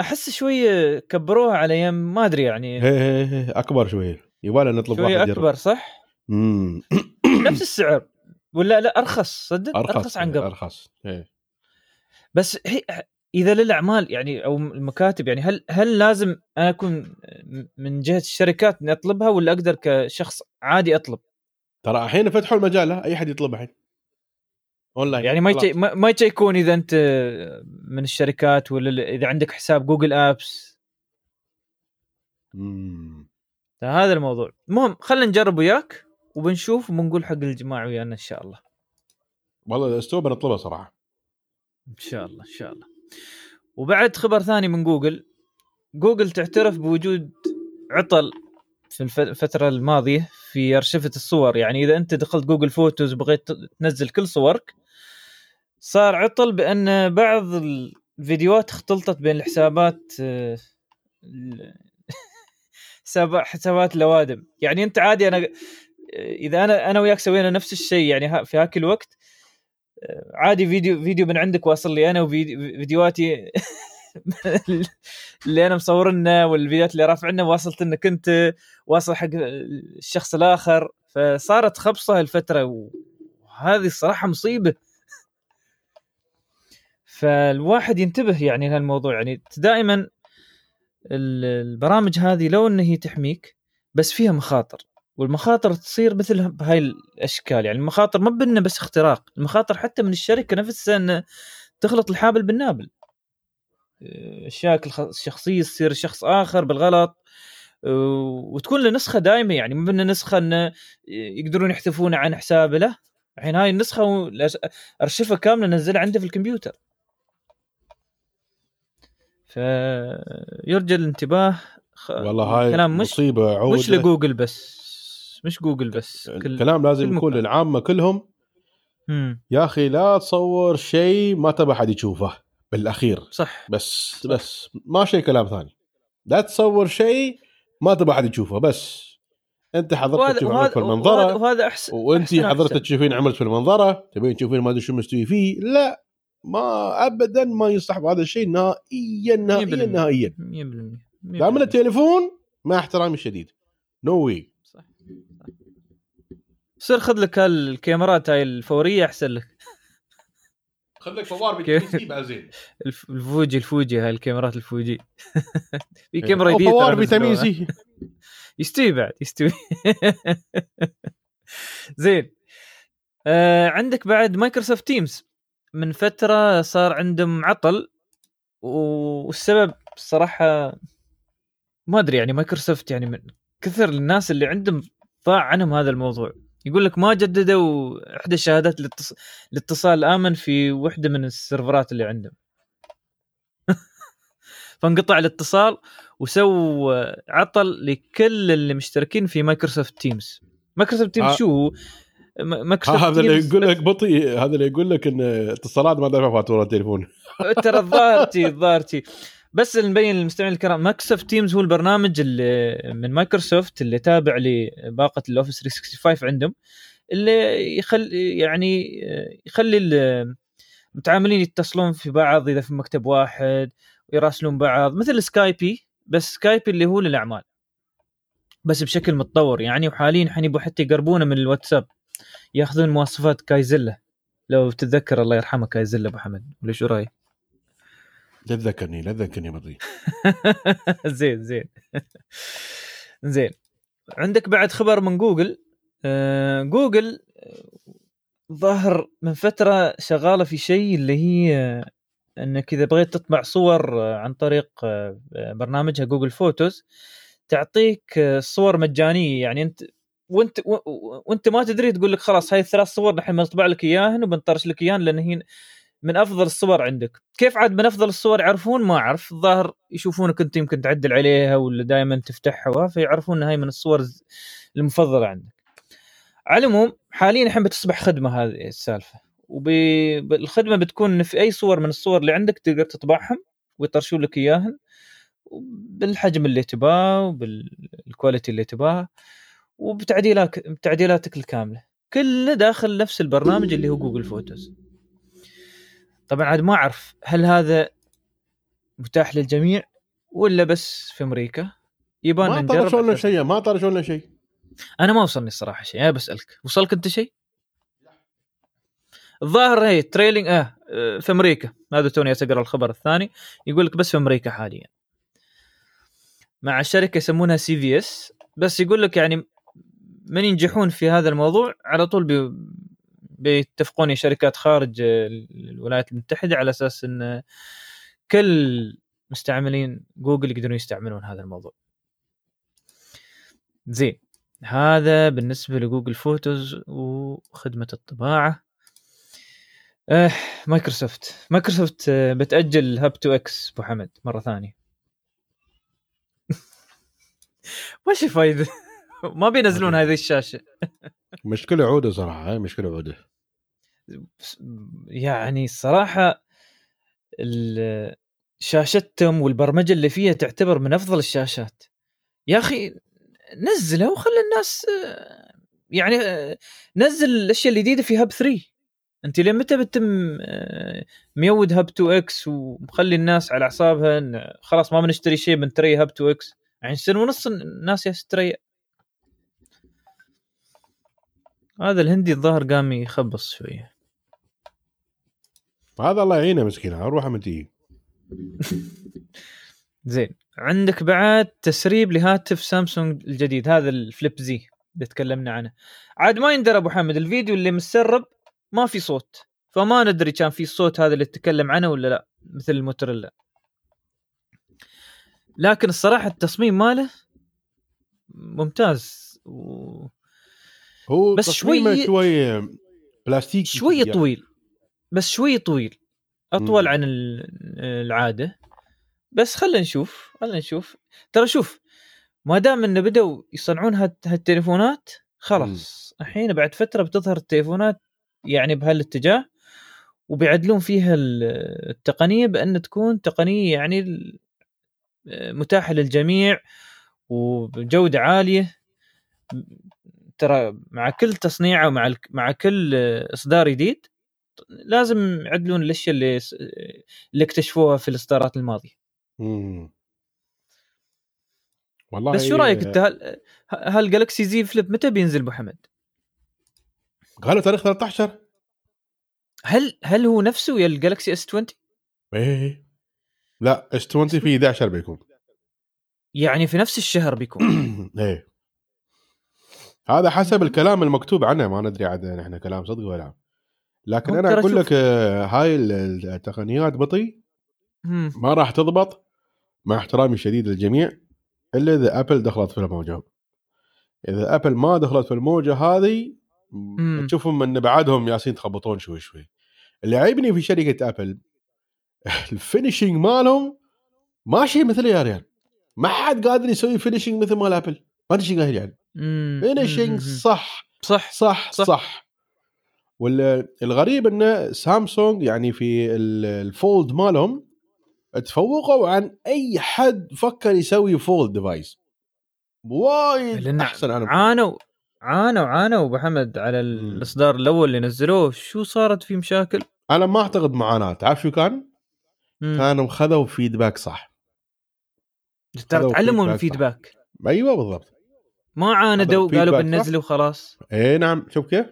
أحس شوية كبروها على يم ما أدري يعني هي هي هي أكبر شوي يبغى نطلب شوية واحد أكبر صح؟ مم. نفس السعر ولا لا أرخص صدق أرخص, أرخص عن قبل أرخص إيه. بس هي إذا للأعمال يعني أو المكاتب يعني هل هل لازم أنا أكون من جهة الشركات إني أطلبها ولا أقدر كشخص عادي أطلب؟ ترى الحين فتحوا المجال أي حد يطلب الحين أونلاين يعني ما ما ما يتشيكون إذا أنت من الشركات ولا إذا عندك حساب Google Apps. هذا الموضوع. المهم خلينا نجرب وياك وبنشوف وبنقول حق الجماعة ويانا إن شاء الله. والله الاستوى بنطلبها صراحة. إن شاء الله إن شاء الله. وبعد خبر ثاني من جوجل. جوجل تعترف بوجود عطل في الف- الفترة الماضية في أرشفة الصور. يعني إذا أنت دخلت Google Photos وبغيت تنزل كل صورك صار عطل بأن بعض الفيديوهات اختلطت بين الحسابات آه، حسابات الأوادم. يعني أنت عادي أنا إذا أنا أنا وياك سوينا نفس الشيء يعني في هاك الوقت آه، عادي فيديو فيديو من عندك واصل لي أنا وفيديوهاتي اللي أنا مصورنا والفيديوهات اللي رافعنا واصلت إنك أنت واصل حق الشخص الآخر. فصارت خبصة الفترة وهذه الصراحة مصيبة. فالواحد ينتبه يعني لهالموضوع. يعني دائما ال- البرامج هذه لو إن هي تحميك بس فيها مخاطر والمخاطر تصير مثل بهاي الأشكال. يعني المخاطر ما بنا بس اختراق المخاطر حتى من الشركة نفسها ان تخلط الحابل بالنابل. أشياء الشخصيه تصير شخص آخر بالغلط وتكون له نسخة دائمه يعني ما بدنا نسخة إنه يقدرون يحذفون عن حسابه له الحين هاي النسخة و- الأس- أرشفة كاملة نزلها عنده في الكمبيوتر. فيرجى الانتباه خ- والله هاي كلام مش مصيبة عود مش لجوجل بس مش جوجل بس كل الكلام لازم يكون. للعامة كلهم مم. يا أخي لا تصور شيء ما تبى حد يشوفه بالأخير صح بس صح. بس ما شيء كلام ثاني لا تصور شيء ما تبى حد يشوفه بس أنت حضرتك وهذا تشوف وهذا في المنظرة وهذا احسن وأنت حضرتك. تشوفين عملك في المنظرة تبين تشوفين ما أدري شو مستوي فيه لا ما ابدا ما يصلح بهذا الشيء نهائيا نهائيا 100%. نهائيا. 100% لا من التليفون مع احترامي الشديد. no way صح صير خذ لك الكاميرات هاي الفورية أحسن لك. خذ لك فوار؟ بقى زين. الف- ال Fuji ال Fuji هاي الكاميرات ال Fuji. في كاميرا أو جديده فوار. فيتامين سي يستوي بعد يستوي. زين. آه عندك بعد Microsoft Teams. من فترة صار عندهم عطل والسبب الصراحه ما أدري يعني مايكروسوفت يعني من كثر الناس اللي عندهم ضاع عنهم هذا الموضوع. يقول لك ما جددوا إحدى شهادات الاتص... الاتصال الامن في وحدة من السيرفرات اللي عندهم. فانقطع الاتصال وسووا عطل لكل اللي مشتركين في Microsoft Teams. Microsoft Teams ها- شو هو؟ م- مايكروسوفت هذا اللي يقول لك بطي. هذا اللي يقول لك إن اتصالات ما دفع فاتورة التليفون. ترى الظاهرتي الظاهرتي بس نبين للمستمعين الكرام Microsoft Teams هو البرنامج اللي من مايكروسوفت اللي تابع لباقة ال Office 365 عندهم اللي يخلي يعني يخلي المتعاملين يتصلون في بعض إذا في مكتب واحد ويراسلون بعض مثل Skype. بس Skype اللي هو للأعمال. بس بشكل متطور يعني وحاليا حنيبوا حتى يقربونه من الواتساب. ياخذون مواصفات Kaizala. لو تتذكر الله يرحمه Kaizala أبو حمد ولا شو رأيك؟ لا تذكرني لا تذكرني بطي زين زين. زين. عندك بعد خبر من جوجل. آه جوجل ظهر من فترة شغالة في شيء اللي هي آه، إنك إذا بغيت تطبع صور آه، عن طريق برنامجها Google Photos تعطيك صور مجانية. يعني أنت وانت وانت ما تدري تقول لك خلاص هاي الثلاث صور نحن بنطبع لك اياهن وبنطرش لك اياهن لأن هي من أفضل الصور عندك. كيف عاد من أفضل الصور يعرفون؟ ما أعرف. الظاهر يشوفونك أنت يمكن تعدل عليها ولا دائما تفتحها فيعرفون إن هاي من الصور المفضلة عندك. على العموم حاليا الحين بتصبح خدمة هذه السالفة. وبالخدمه بتكون إن في أي صور من الصور اللي عندك تقدر تطبعهم ويطرشوا لك إياهن بالحجم اللي تباه وبال quality اللي تباها وبتعديلات بتعديلاتك الكاملة. كله داخل نفس البرنامج اللي هو Google Photos طبعا عاد ما أعرف هل هذا متاح للجميع ولا بس في أمريكا؟ يبان ما طرشوا لنا. شيء ما طرشوا لنا شيء. أنا ما وصلني الصراحة شيء أنا بسألك. وصلك أنت شيء؟ الظاهر هي trialing آه في أمريكا. هذا توني اقرا الخبر الثاني. يقول لك بس في أمريكا حاليا. مع شركة يسمونها CVS بس يقول لك يعني من ينجحون في هذا الموضوع على طول بي بيتفقون شركات خارج الولايات المتحدة على أساس إن كل مستعملين جوجل يقدرون يستعملون هذا الموضوع. زين هذا بالنسبة ل Google Photos وخدمة الطباعة. آه Microsoft. Microsoft آه، بتأجل Hub 2X أبو حمد مرة ثانية. ماشي فايدة. ما بينزلون هذه الشاشة. مشكلة عودة صراحة هاي مشكلة عودة. يعني الصراحة ال- شاشتهم والبرمجة اللي فيها تعتبر من أفضل الشاشات. يا أخي نزلها وخلي الناس يعني نزل الأشياء الجديده في هاب 3 أنت لين متى بتم آه، ميود هاب 2 إكس ومخلي الناس على اعصابها خلاص ما بنشتري شيء بنتري هاب 2 إكس يعني سنة ونص الناس تشتري هذا الهندي الظاهر قام يخبص شوية. هذا الله يعينه مسكين أروح تي. زين عندك بعد تسريب لهاتف سامسونج الجديد هذا الفليب زي اللي تكلمنا عنه. عاد ما يندرى أبو حمد الفيديو اللي مسرب ما في صوت فما ندري كان في الصوت هذا اللي تتكلم عنه ولا لا مثل الموتوريلا لكن الصراحة التصميم ماله ممتاز و... هو بس شوي- شوي بلاستيكي شوية يعني. طويل. بس شوية طويل. أطول مم. عن ال- العادة. بس خلينا نشوف خلينا نشوف. ترى شوف ما دام إنه بدأوا يصنعون هال- هالتليفونات خلاص. الحين بعد فترة بتظهر التليفونات يعني بهالاتجاه وبيعدلون فيها ال- التقنية بأن تكون تقنية يعني متاحة للجميع وبجودة عالية. ترى مع كل تصنيع ومع مع كل إصدار جديد لازم يعدلون الأشياء اللي اللي اكتشفوها في الإصدارات الماضية. مم. والله بس شو رأيك أنت؟ هل هال Galaxy Z Flip متى بينزل أبو حمد؟ قالوا تاريخ 13 هل هل هو نفسه يا ال Galaxy S 20 إيه. لا S 20 في 11 بيكون. يعني في نفس الشهر بيكون. إيه. هذا حسب الكلام المكتوب عنه ما ندري عاد نحن كلام صدق ولا لا. لكن أنا أقول لك آه، هاي التقنيات بطي. ما راح تضبط مع احترامي الشديد للجميع إلا إذا Apple دخلت في الموجة إذا Apple ما دخلت في الموجة هذه. تشوفهم ان بعدهم يالسين تخبطون شوي شوي اللي عيبني في شركة Apple ال finishing مالهم ماشي مثل يا ريال ما حد قادر يسوي finishing مثل مال Apple ما أدري إيش قايل يعني. finishing مم. صح صح صح صح. صح, صح. والغريب انه سامسونج يعني في ال- ال Fold مالهم تفوقوا عن أي حد فكر يسوي fold device وايد أحسن عن عانوا عانوا عانوا أبو حمد على. الإصدار الأول اللي نزلوه شو صارت فيه مشاكل؟ أنا ما أعتقد معاناة تعرف شو كان؟ مم. كانوا خذوا feedback صح ترى تعلموا من feedback أيوه بالضبط ما عاندوا قالوا بننزله وخلاص اي نعم شوف كيف؟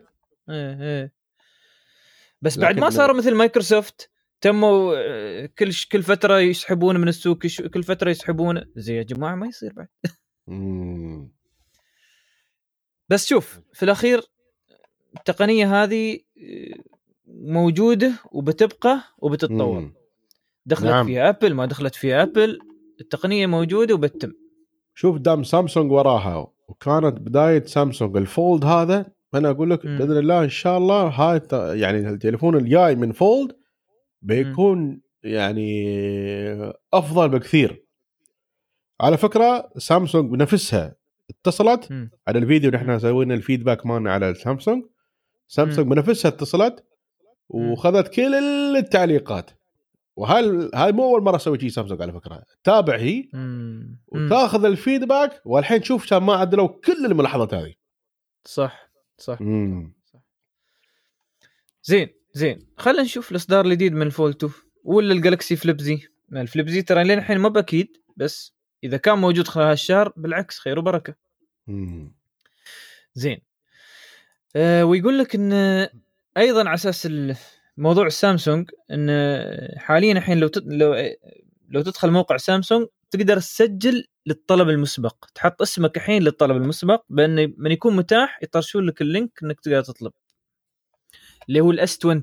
إيه إيه بس بعد ما صاروا مثل مايكروسوفت تموا آه، كل ش- كل فترة يسحبونه من السوق كل فترة يسحبونه زي يا جماعة ما يصير بعد. بس شوف في الأخير التقنية هذه آه، موجودة وبتبقى وبتتطور. دخلت نعم. فيها ابل ما دخلت فيها ابل التقنية موجودة وبتتم شوف دام سامسونج وراها وكانت بداية سامسونج. ال Fold هذا أنا أقول لك. بإذن الله إن شاء الله هاي يعني التليفون الجاي من Fold بيكون يعني أفضل بكثير. على فكرة سامسونج بنفسها اتصلت مم. على الفيديو اللي إحنا سوينا ال feedback مالنا على السامسونج سامسونج بنفسها اتصلت وخذت كل التعليقات. وهل هاي مو أول مرة أسوي شيء سامسونج على فكرة. تابع هي مم. مم. وتاخذ ال feedback والحين شوف كان ما عدلوا كل الملاحظات هذه. صح صح امم زين زين. خلينا نشوف الإصدار الجديد من ال Fold 2 ولا الجالكسي Flip Z ما ال Flip Z ترى لين الحين ما بأكيد بس إذا كان موجود خلال هالشهر بالعكس خير وبركة. زين. آه ويقول لك إن أيضا على أساس ال- موضوع السامسونج إن حاليا الحين لو تد... لو لو تدخل موقع سامسونج تقدر تسجل للطلب المسبق تحط اسمك الحين للطلب المسبق بإن من يكون متاح يطرشون لك ال link إنك تقدر تطلب. اللي هو ال S 20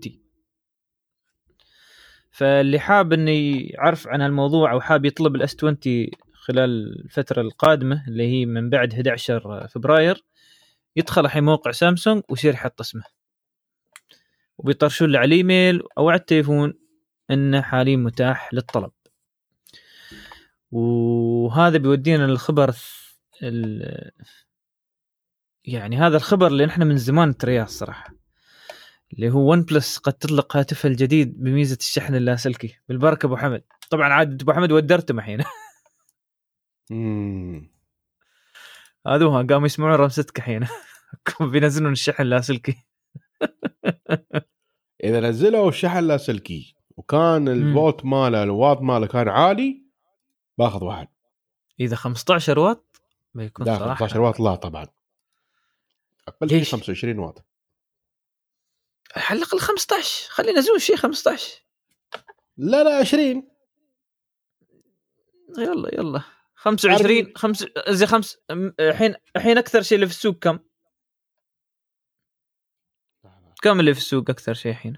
فاللي حاب انه يعرف عن هالموضوع أو حاب يطلب ال S 20 خلال الفترة القادمة اللي هي من بعد 11 فبراير يدخل الحين موقع سامسونج ويصير يحط اسمه. وبيطرشون له على الإيميل أو على التليفون إنه حاليا متاح للطلب. وهذا بيودينا للخبر ال- يعني هذا الخبر اللي نحن من زمان نترياه الصراحه اللي هو ون بلس قد تطلق هاتفها الجديد بميزة الشحن اللاسلكي. بالبركة أبو حمد. طبعا عاد أبو حمد ودرته الحين هذوها قاموا يسمعون رمستك الحين بينزلون الشحن اللاسلكي. إذا نزلوا الشحن اللاسلكي وكان الفولت ماله الواط ماله كان عالي باخذ واحد. إذا 15 واط؟ بيكون لا صراحة. 15 واط لا طبعا. أقل شيء ليش؟ 25 واط. على الاقل 15 خلينا نزول شيء 15 لا لا 20 يلا يلا. 25 خمس زي خمس أم- الحين الحين أكثر شيء اللي في السوق كم؟ كم اللي في السوق أكثر شيء الحين؟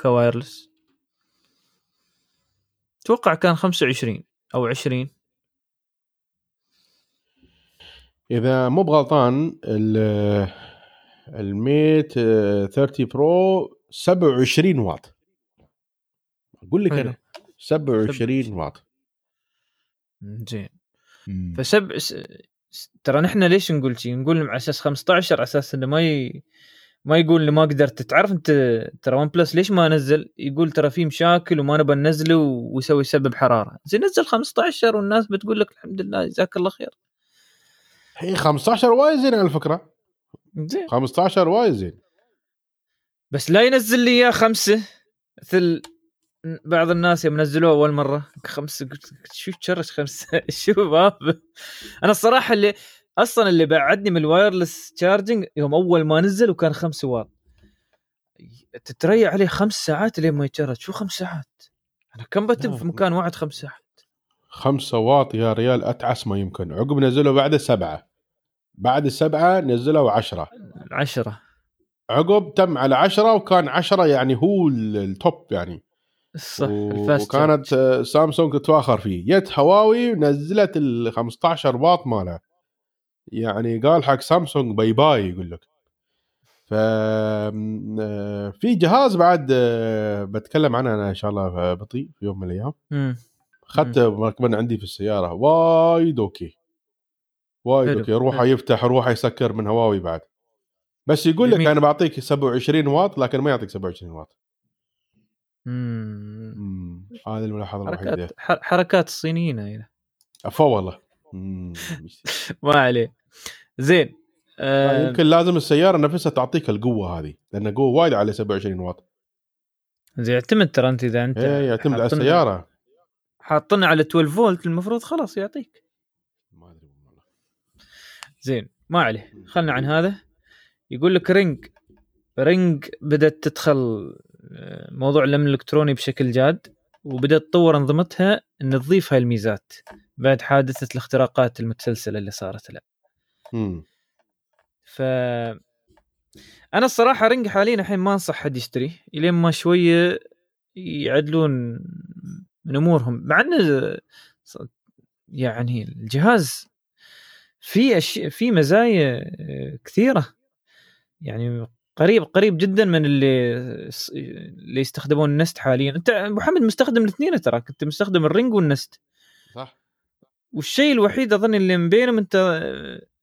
كوايرلس. أتوقع كان 25 أو 20 إذا مو بغلطان ال الميت 30 برو 27 واط. أقول لك. أنا 27 واط. زين. فسب س- ترى نحن ليش نقول شيء نقول على أساس 15 على أساس إنه ما ي... ما يقول لي ما قدرت. تعرف انت ترى ون بلس ليش ما نزل؟ يقول ترى في مشاكل وما نبى ننزله ويسوي سبب حرارة. زين نزل 15 والناس بتقول لك الحمد لله جزاك الله خير. هي 15 وايد زين على فكرة. زين. 15 وايد زين. بس لا ينزل لي إياه خمسة. مثل بعض الناس يوم نزلوه أول مرة خمسة قلت شو charge خمسة؟ شو باب أنا الصراحة اللي أصلا اللي بعدني من ال wireless charging يوم أول ما نزل وكان 5 واط تتريع عليه خمس ساعات لين ما يتشرج. شو خمس ساعات؟ أنا كم بتم في مكان واحد خمس ساعات؟ 5 واط يا ريال أتعس ما يمكن. عقب نزلوا بعد سبعة. بعد السبعه نزلوا 10 عشرة. عقب تم على 10 وكان 10 يعني هو ال top يعني. صح و- وكانت سامسونج تتفاخر فيه. جت هواوي نزلت ال 15 واط مالها يعني قال حق سامسونج bye bye يقول لك ف آه، في جهاز بعد آه، بتكلم عنه أنا إن شاء الله بطيء في يوم من الأيام. اخذته مركبنه عندي في السيارة وايد okay وايد okay روحه. يفتح روحه يسكر من هواوي بعد بس يقول لك. أنا بعطيك 27 واط لكن ما يعطيك 27 واط مم. مم. هذه الملاحظة الوحيدة حركات الصينيين هنا افا والله. ما عليه. زين آه يمكن لازم السيارة نفسها تعطيك القوة هذه لأن قوة وايد على 27 واط. زين يعتمد ترى أنت إذا أنت إيه يعتمد على السيارة. حاطينه على 12 فولت المفروض خلاص يعطيك. ما أدري والله. زين ما عليه. خلنا عن هذا. يقول لك رينج رينج بدأت تدخل آه، موضوع الامن الإلكتروني بشكل جاد وبدأت تطور أنظمتها إن تضيف هاي الميزات. بعد حادثة الاختراقات المتسلسلة اللي صارت مم. ف أنا الصراحة رينج حاليا الحين ما أنصح حد يشتري إلين ما شوية يعدلون من امورهم مع انه يعني الجهاز في اشياء في مزايا آه، كثيرة. يعني قريب قريب جدا من اللي اللي يستخدمون النست حاليا. أنت أبو محمد مستخدم الاثنين ترى؟ كنت مستخدم الرينج والنست. صح. والشيء الوحيد أظن اللي من بينهم أنت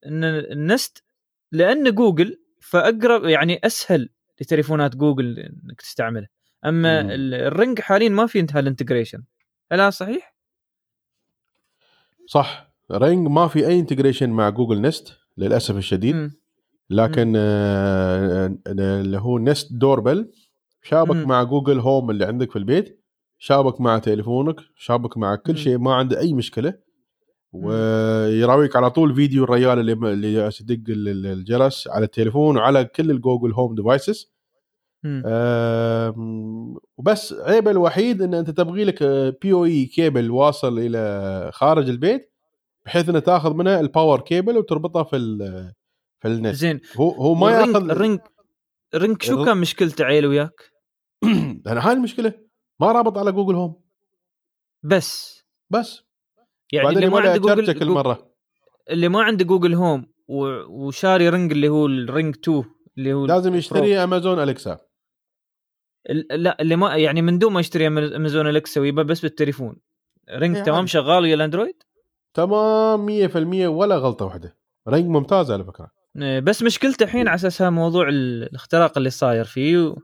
إن النست لأنه جوجل فأقرب يعني أسهل لتليفونات جوجل إنك تستعمله أما مم. ال- ال Ring حاليا ما في انتهى ال integration هل هذا صحيح؟ صح Ring ما في أي integration مع جوجل Nest للأسف الشديد مم. لكن آه، آه، اللي هو Nest doorbell شابك مم. مع Google Home اللي عندك في البيت شابك مع تليفونك شابك مع كل. شيء ما عنده أي مشكلة ويراويك على طول فيديو الرجال اللي اللي يدق ال- ال- الجرس على التليفون وعلى كل ال Google Home devices وبس عيبه الوحيد إن أنت تبغي لك PoE cable واصل إلى خارج البيت بحيث إنه تاخذ منه ال power cable وتربطها في ال في النت. زين. هو هو ما ياخذ ال Ring ال Ring شو كان مشكلته عيل وياك؟ أنا هاي المشكلة ما رابط على Google Home بس. بس. يعني اللي ما عنده له كل جوجل مرة. اللي ما عنده Google Home وشاري Ring اللي هو ال Ring 2 اللي هو لازم يشتري Amazon Alexa ال- لا اللي ما يعني من دون ما يشتري Amazon Alexa ويبقى بس بالتليفون. Ring إيه تمام. شغال ويا ال Android؟ تمام 100% ولا غلطة واحدة. Ring ممتاز على فكرة. إيه، بس مشكلته الحين على اساسها موضوع ال- الاختراق اللي صاير فيه و...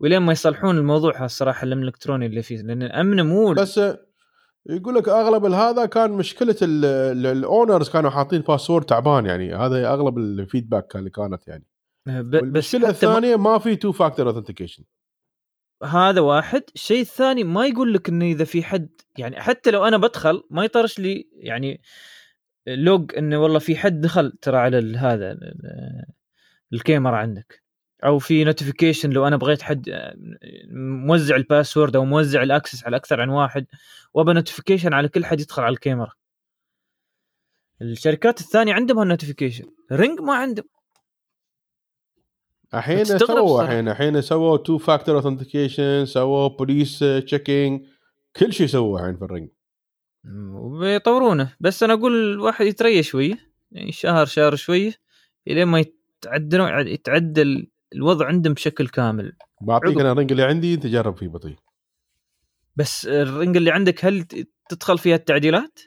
ولين ما يصلحون الموضوع الصراحة الأمن الإلكتروني اللي فيه. لأن امنه مو بس يقول لك أغلب هذا كان مشكلة ال owners كانوا حاطين password تعبان يعني. هذا أغلب ال feedback اللي كانت يعني. بس حتى ما... الثانية ما في two factor authentication هذا واحد. الشيء الثاني ما يقول لك إنه إذا في حد يعني حتى لو أنا بدخل ما يطرش لي يعني log إنه والله في حد دخل ترى على هذا ال- ال- الكاميرا عندك. أو في notification لو أنا بغيت حد آه، موزع ال password أو موزع ال access على أكثر عن واحد وابى notification على كل حد يدخل على الكاميرا. الشركات الثانية عندهم هال notification Ring ما عندهم. الحين سووا. الحين الحين سووا two factor authentication سووا police checking كل شيء سووا الحين في ال Ring. وبيطورونه. بس أنا أقول الواحد يتريى شوية يعني شهر شهر شوية الين ما يتعدلون يتعدل الوضع عندهم بشكل كامل. بعطيك. أنا ال Ring اللي عندي تجرب فيه بطيء. بس ال Ring اللي عندك هل تدخل فيها التعديلات؟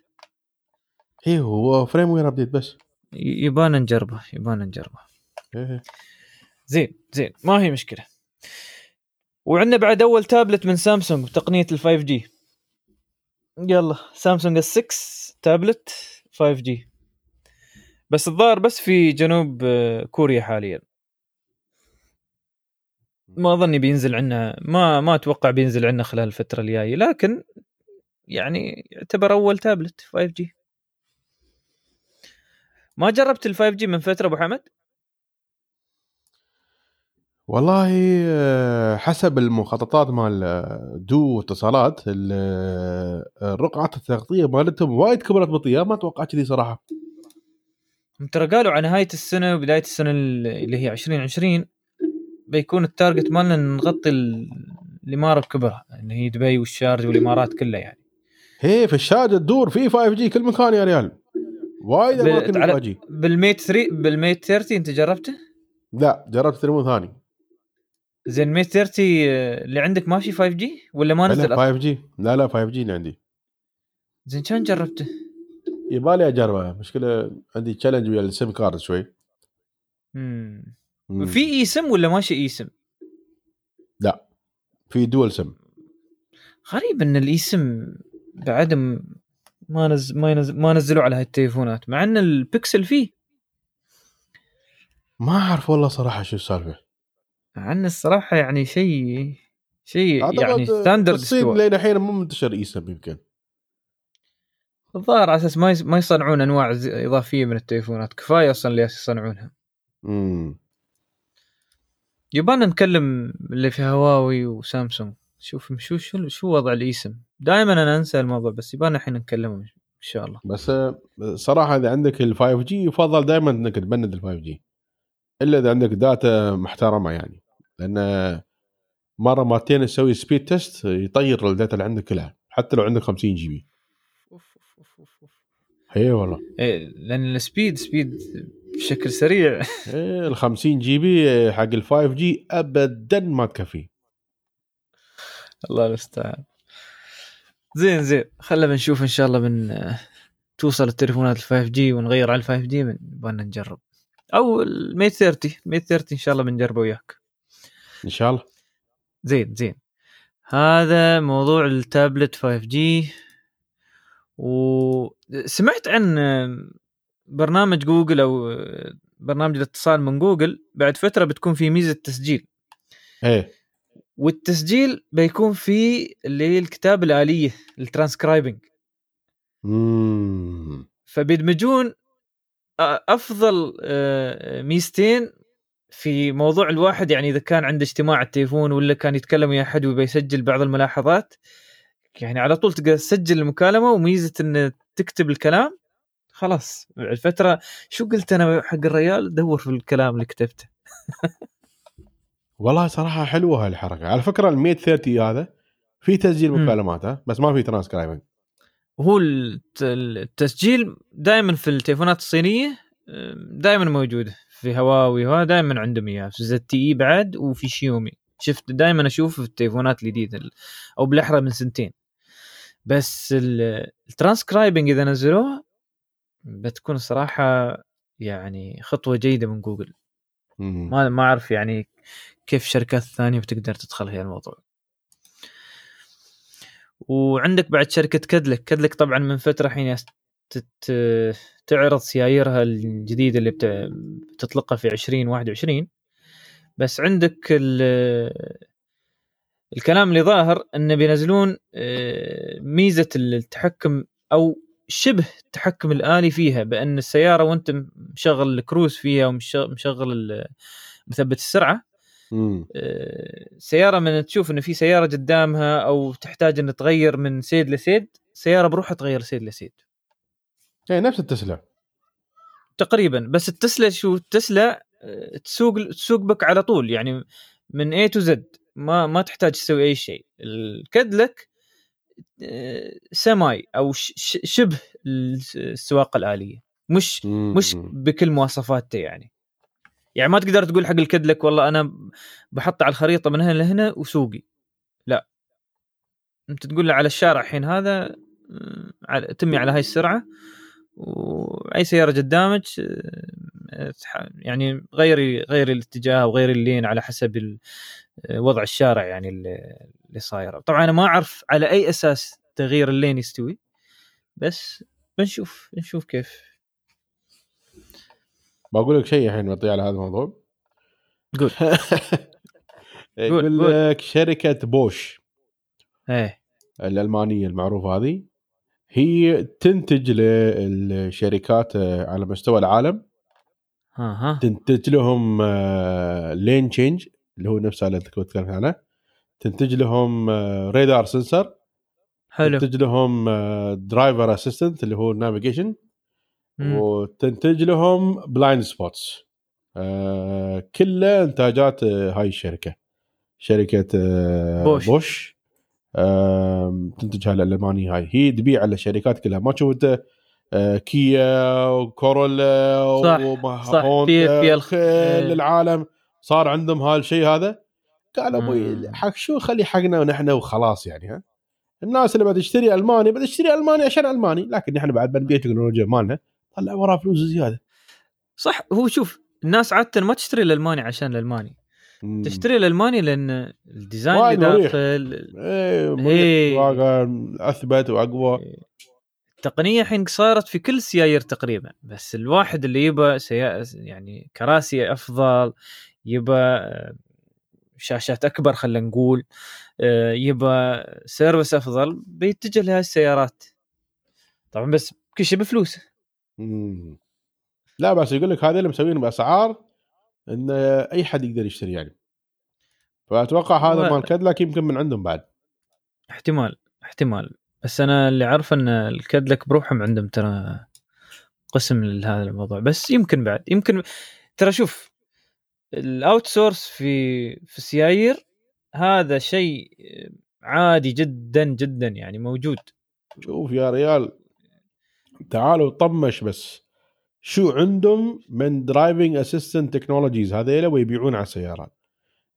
إيه هو firmware update بس. يبانا نجربه يبانا نجربه. إيه. زين زين ما هي مشكلة. وعندنا بعد أول تابلت من سامسونج بتقنية ال 5 G يلا سامسونج S 6 تابلت 5 G بس الظاهر بس في جنوب كوريا حاليا. ما أظني بينزل عنا ما ما أتوقع بينزل عنا خلال الفترة الجاية لكن يعني يعتبر أول تابلت 5 G ما جربت ال 5 G من فترة أبو حمد؟ والله آه، حسب المخططات مال آه، دو اتصالات ال- آه، رقعة التغطية مالتهم وايد كبرت بالطياب ما توقعت كذي صراحة. هم ترى قالوا على نهاية السنة وبداية السنة اللي هي 2020 بيكون ال target مالنا نغطي ال- الإمارة بكبرها اللي هي دبي والشارجه والإمارات كلها يعني هي في الشارجة تدور في 5 G كل مكان يا ريال وايد أماكن على- 5 G بال Mate 3 بال Mate 30 أنت جربته؟ لا جربت تليفون ثاني زين ال Mate 30 آه، اللي عندك ماشي 5 G ولا ما نزل لا أصلاً؟ 5 جي لا لا 5 جي اللي عندي زين كان جربته؟ يبالي أجربه مشكلة عندي challenge ويا ال SIM card شوي مم. في اي سم ولا ماشي اي سم؟ لا في dual SIM غريب إن الاي سم بعد م- ما نز... ما ينزل... ما نزلوا على هاي التليفونات مع إن البكسل فيه. ما أعرف والله صراحة شو السالفة. مع إن الصراحة يعني شيء شيء يعني standard استوى لين الحين مو منتشر اي سم يمكن. الظاهر على أساس ما. ما يصنعون أنواع إضافية من التليفونات كفاية أصلا اللي يصنعونها. امم يبانا نكلم اللي في هواوي وسامسونج. شوف شو شو شو وضع ال eSIM دائما أنا أنسى الموضوع بس يبانا الحين نكلمهم إن شاء الله. بس آه، صراحة إذا عندك ال 5 G يفضل دائما إنك تبند ال 5 G إلا إذا عندك data محترمة يعني. لأن مرة مرتين تسوي speed test يطير ال data اللي عندك كلها حتى لو عندك 50 GB اي والله. إيه لأن ال speed speed بشكل سريع. ال 50 GB حق ال 5 G ابدا ما تكفي الله المستعان. زين زين. خلنا بنشوف إن شاء الله من توصل التليفونات ال 5 G ونغير على ال 5 G نبغى نجرب. أو ال Mate 30 Mate 30 إن شاء الله بنجربه وياك. إن شاء الله. زين زين. هذا موضوع التابلت 5 G وسمعت عن برنامج جوجل أو برنامج الاتصال من جوجل بعد فترة بتكون في ميزة تسجيل إيه. والتسجيل بيكون في اللي هي الكتابه الآلية الترانسكرايبنج. فبيدمجون أفضل ميزتين في موضوع الواحد. يعني إذا كان عنده اجتماع على التليفون ولا كان يتكلم ويا أحد ويبي يسجل بعض الملاحظات يعني على طول تقدر تسجل المكالمة وميزة ان تكتب الكلام. خلاص الفترة شو قلت أنا حق الريال؟ دور في الكلام اللي كتبته. والله صراحة حلوة هالحركة. على فكرة ال 130 هذا في تسجيل. مكالمات ها بس ما في ترانسكرايبنج الت- التسجيل دائما في التليفونات الصينية دائما موجود في هواوي وهذا دائما عندهم اياه في ZTE بعد وفي شيومي. شفت دائما أشوف في التليفونات الجديدة ال- أو بالأحرى من سنتين. بس ال- الترانسكرايبنج إذا نزلوها بتكون صراحة يعني خطوة جيدة من جوجل. مم. ما ما أعرف يعني كيف الشركات الثانية بتقدر تدخل في الموضوع. وعندك بعد شركة كاديلاك. كاديلاك طبعا من فترة حين تت- تعرض سياييرها الجديدة اللي بت- بتطلقها في 2021 بس عندك ال- الكلام اللي ظاهر انه بينزلون آه، ميزة التحكم أو شبه التحكم الآلي فيها بأن السيارة وأنت مشغل الكروز فيها ومشغل مثبت السرعة مم. آه، سيارة من تشوف انه في سيارة قدامها أو تحتاج إن تغير من سيد لسيد سيارة بروحها تغير سيد لسيد. إيه نفس التسلا. تقريبا. بس التسلا شو؟ التسلا آه، تسوق تسوق بك على طول يعني من A to Z ما ما تحتاج تسوي أي شيء. الكاديلاك سماي أو شبه السواقة الآلية. مش. مش بكل مواصفاته يعني. يعني ما تقدر تقول حق الكاديلاك والله أنا بحط على الخريطة من هنا لهنا وسوقي. لا. أنت تقول له على الشارع الحين هذا آه، على- تمي على هاي السرعة وأي سيارة قدامك آه، يعني غيري غيري الاتجاه وغيري اللين على حسب وضع الشارع يعني اللي صايره طبعا أنا ما أعرف على أي أساس تغيير اللين يستوي بس بنشوف بنشوف كيف. بقول لك شيء الحين بطيء على هذا الموضوع. قول. يقول قول. لك شركة بوش. إيه. الألمانية المعروفة هذه هي تنتج للشركات آه، على مستوى العالم. ها ها تنتج لهم lane change اللي هو نفسه اللي أنت كنت تتكلم عنه تنتج لهم radar sensor حلو تنتج لهم driver assistant اللي هو ال navigation. وتنتج لهم blind spots كلها إنتاجات آه، هاي الشركة شركة آه، بوش. بوش تنتجها الالمانيه هاي هي تبيع على الشركات كلها ما تشوف أنت آه، كيا وكورولا صح، وما- صح. في- في الخ- آه. العالم صار عندهم هالشيء هذا قال أبوي. حق شو خلي حقنا ونحن وخلاص يعني ها الناس اللي بتشتري ألماني بتشتري ألماني عشان ألماني لكن نحن بعد بنبيع التكنولوجيا مالنا طلع وراه فلوس زيادة صح هو شوف الناس عادة ما تشتري الألماني عشان الألماني مم. تشتري الألماني لأن ال design اللي. داخل إيه إيه. واقع أثبت وأقوى التقنية الحين صارت في كل السيايير تقريبا بس الواحد اللي يبى. يعني كراسي أفضل يبى شاشات أكبر خلينا نقول يبى service أفضل بيتجه لهذه السيارات. طبعا بس كل شيء بفلوس. مم. لا بس يقول لك هذا اللي مسوينه بأسعار إن أي حد يقدر يشتري يعني. فأتوقع هذا مال كاديلاك يمكن من عندهم بعد. احتمال احتمال. بس أنا اللي أعرف إن الكاديلاك بروحهم عندهم ترى قسم لهذا الموضوع. بس يمكن بعد يمكن ترى شوف ال outsource في في السيايير هذا شيء عادي جدا جدا يعني موجود. شوف يا ريال تعالوا طمش بس. شو عندهم من driving assistant technologies هذيلا ويبيعون على السيارات؟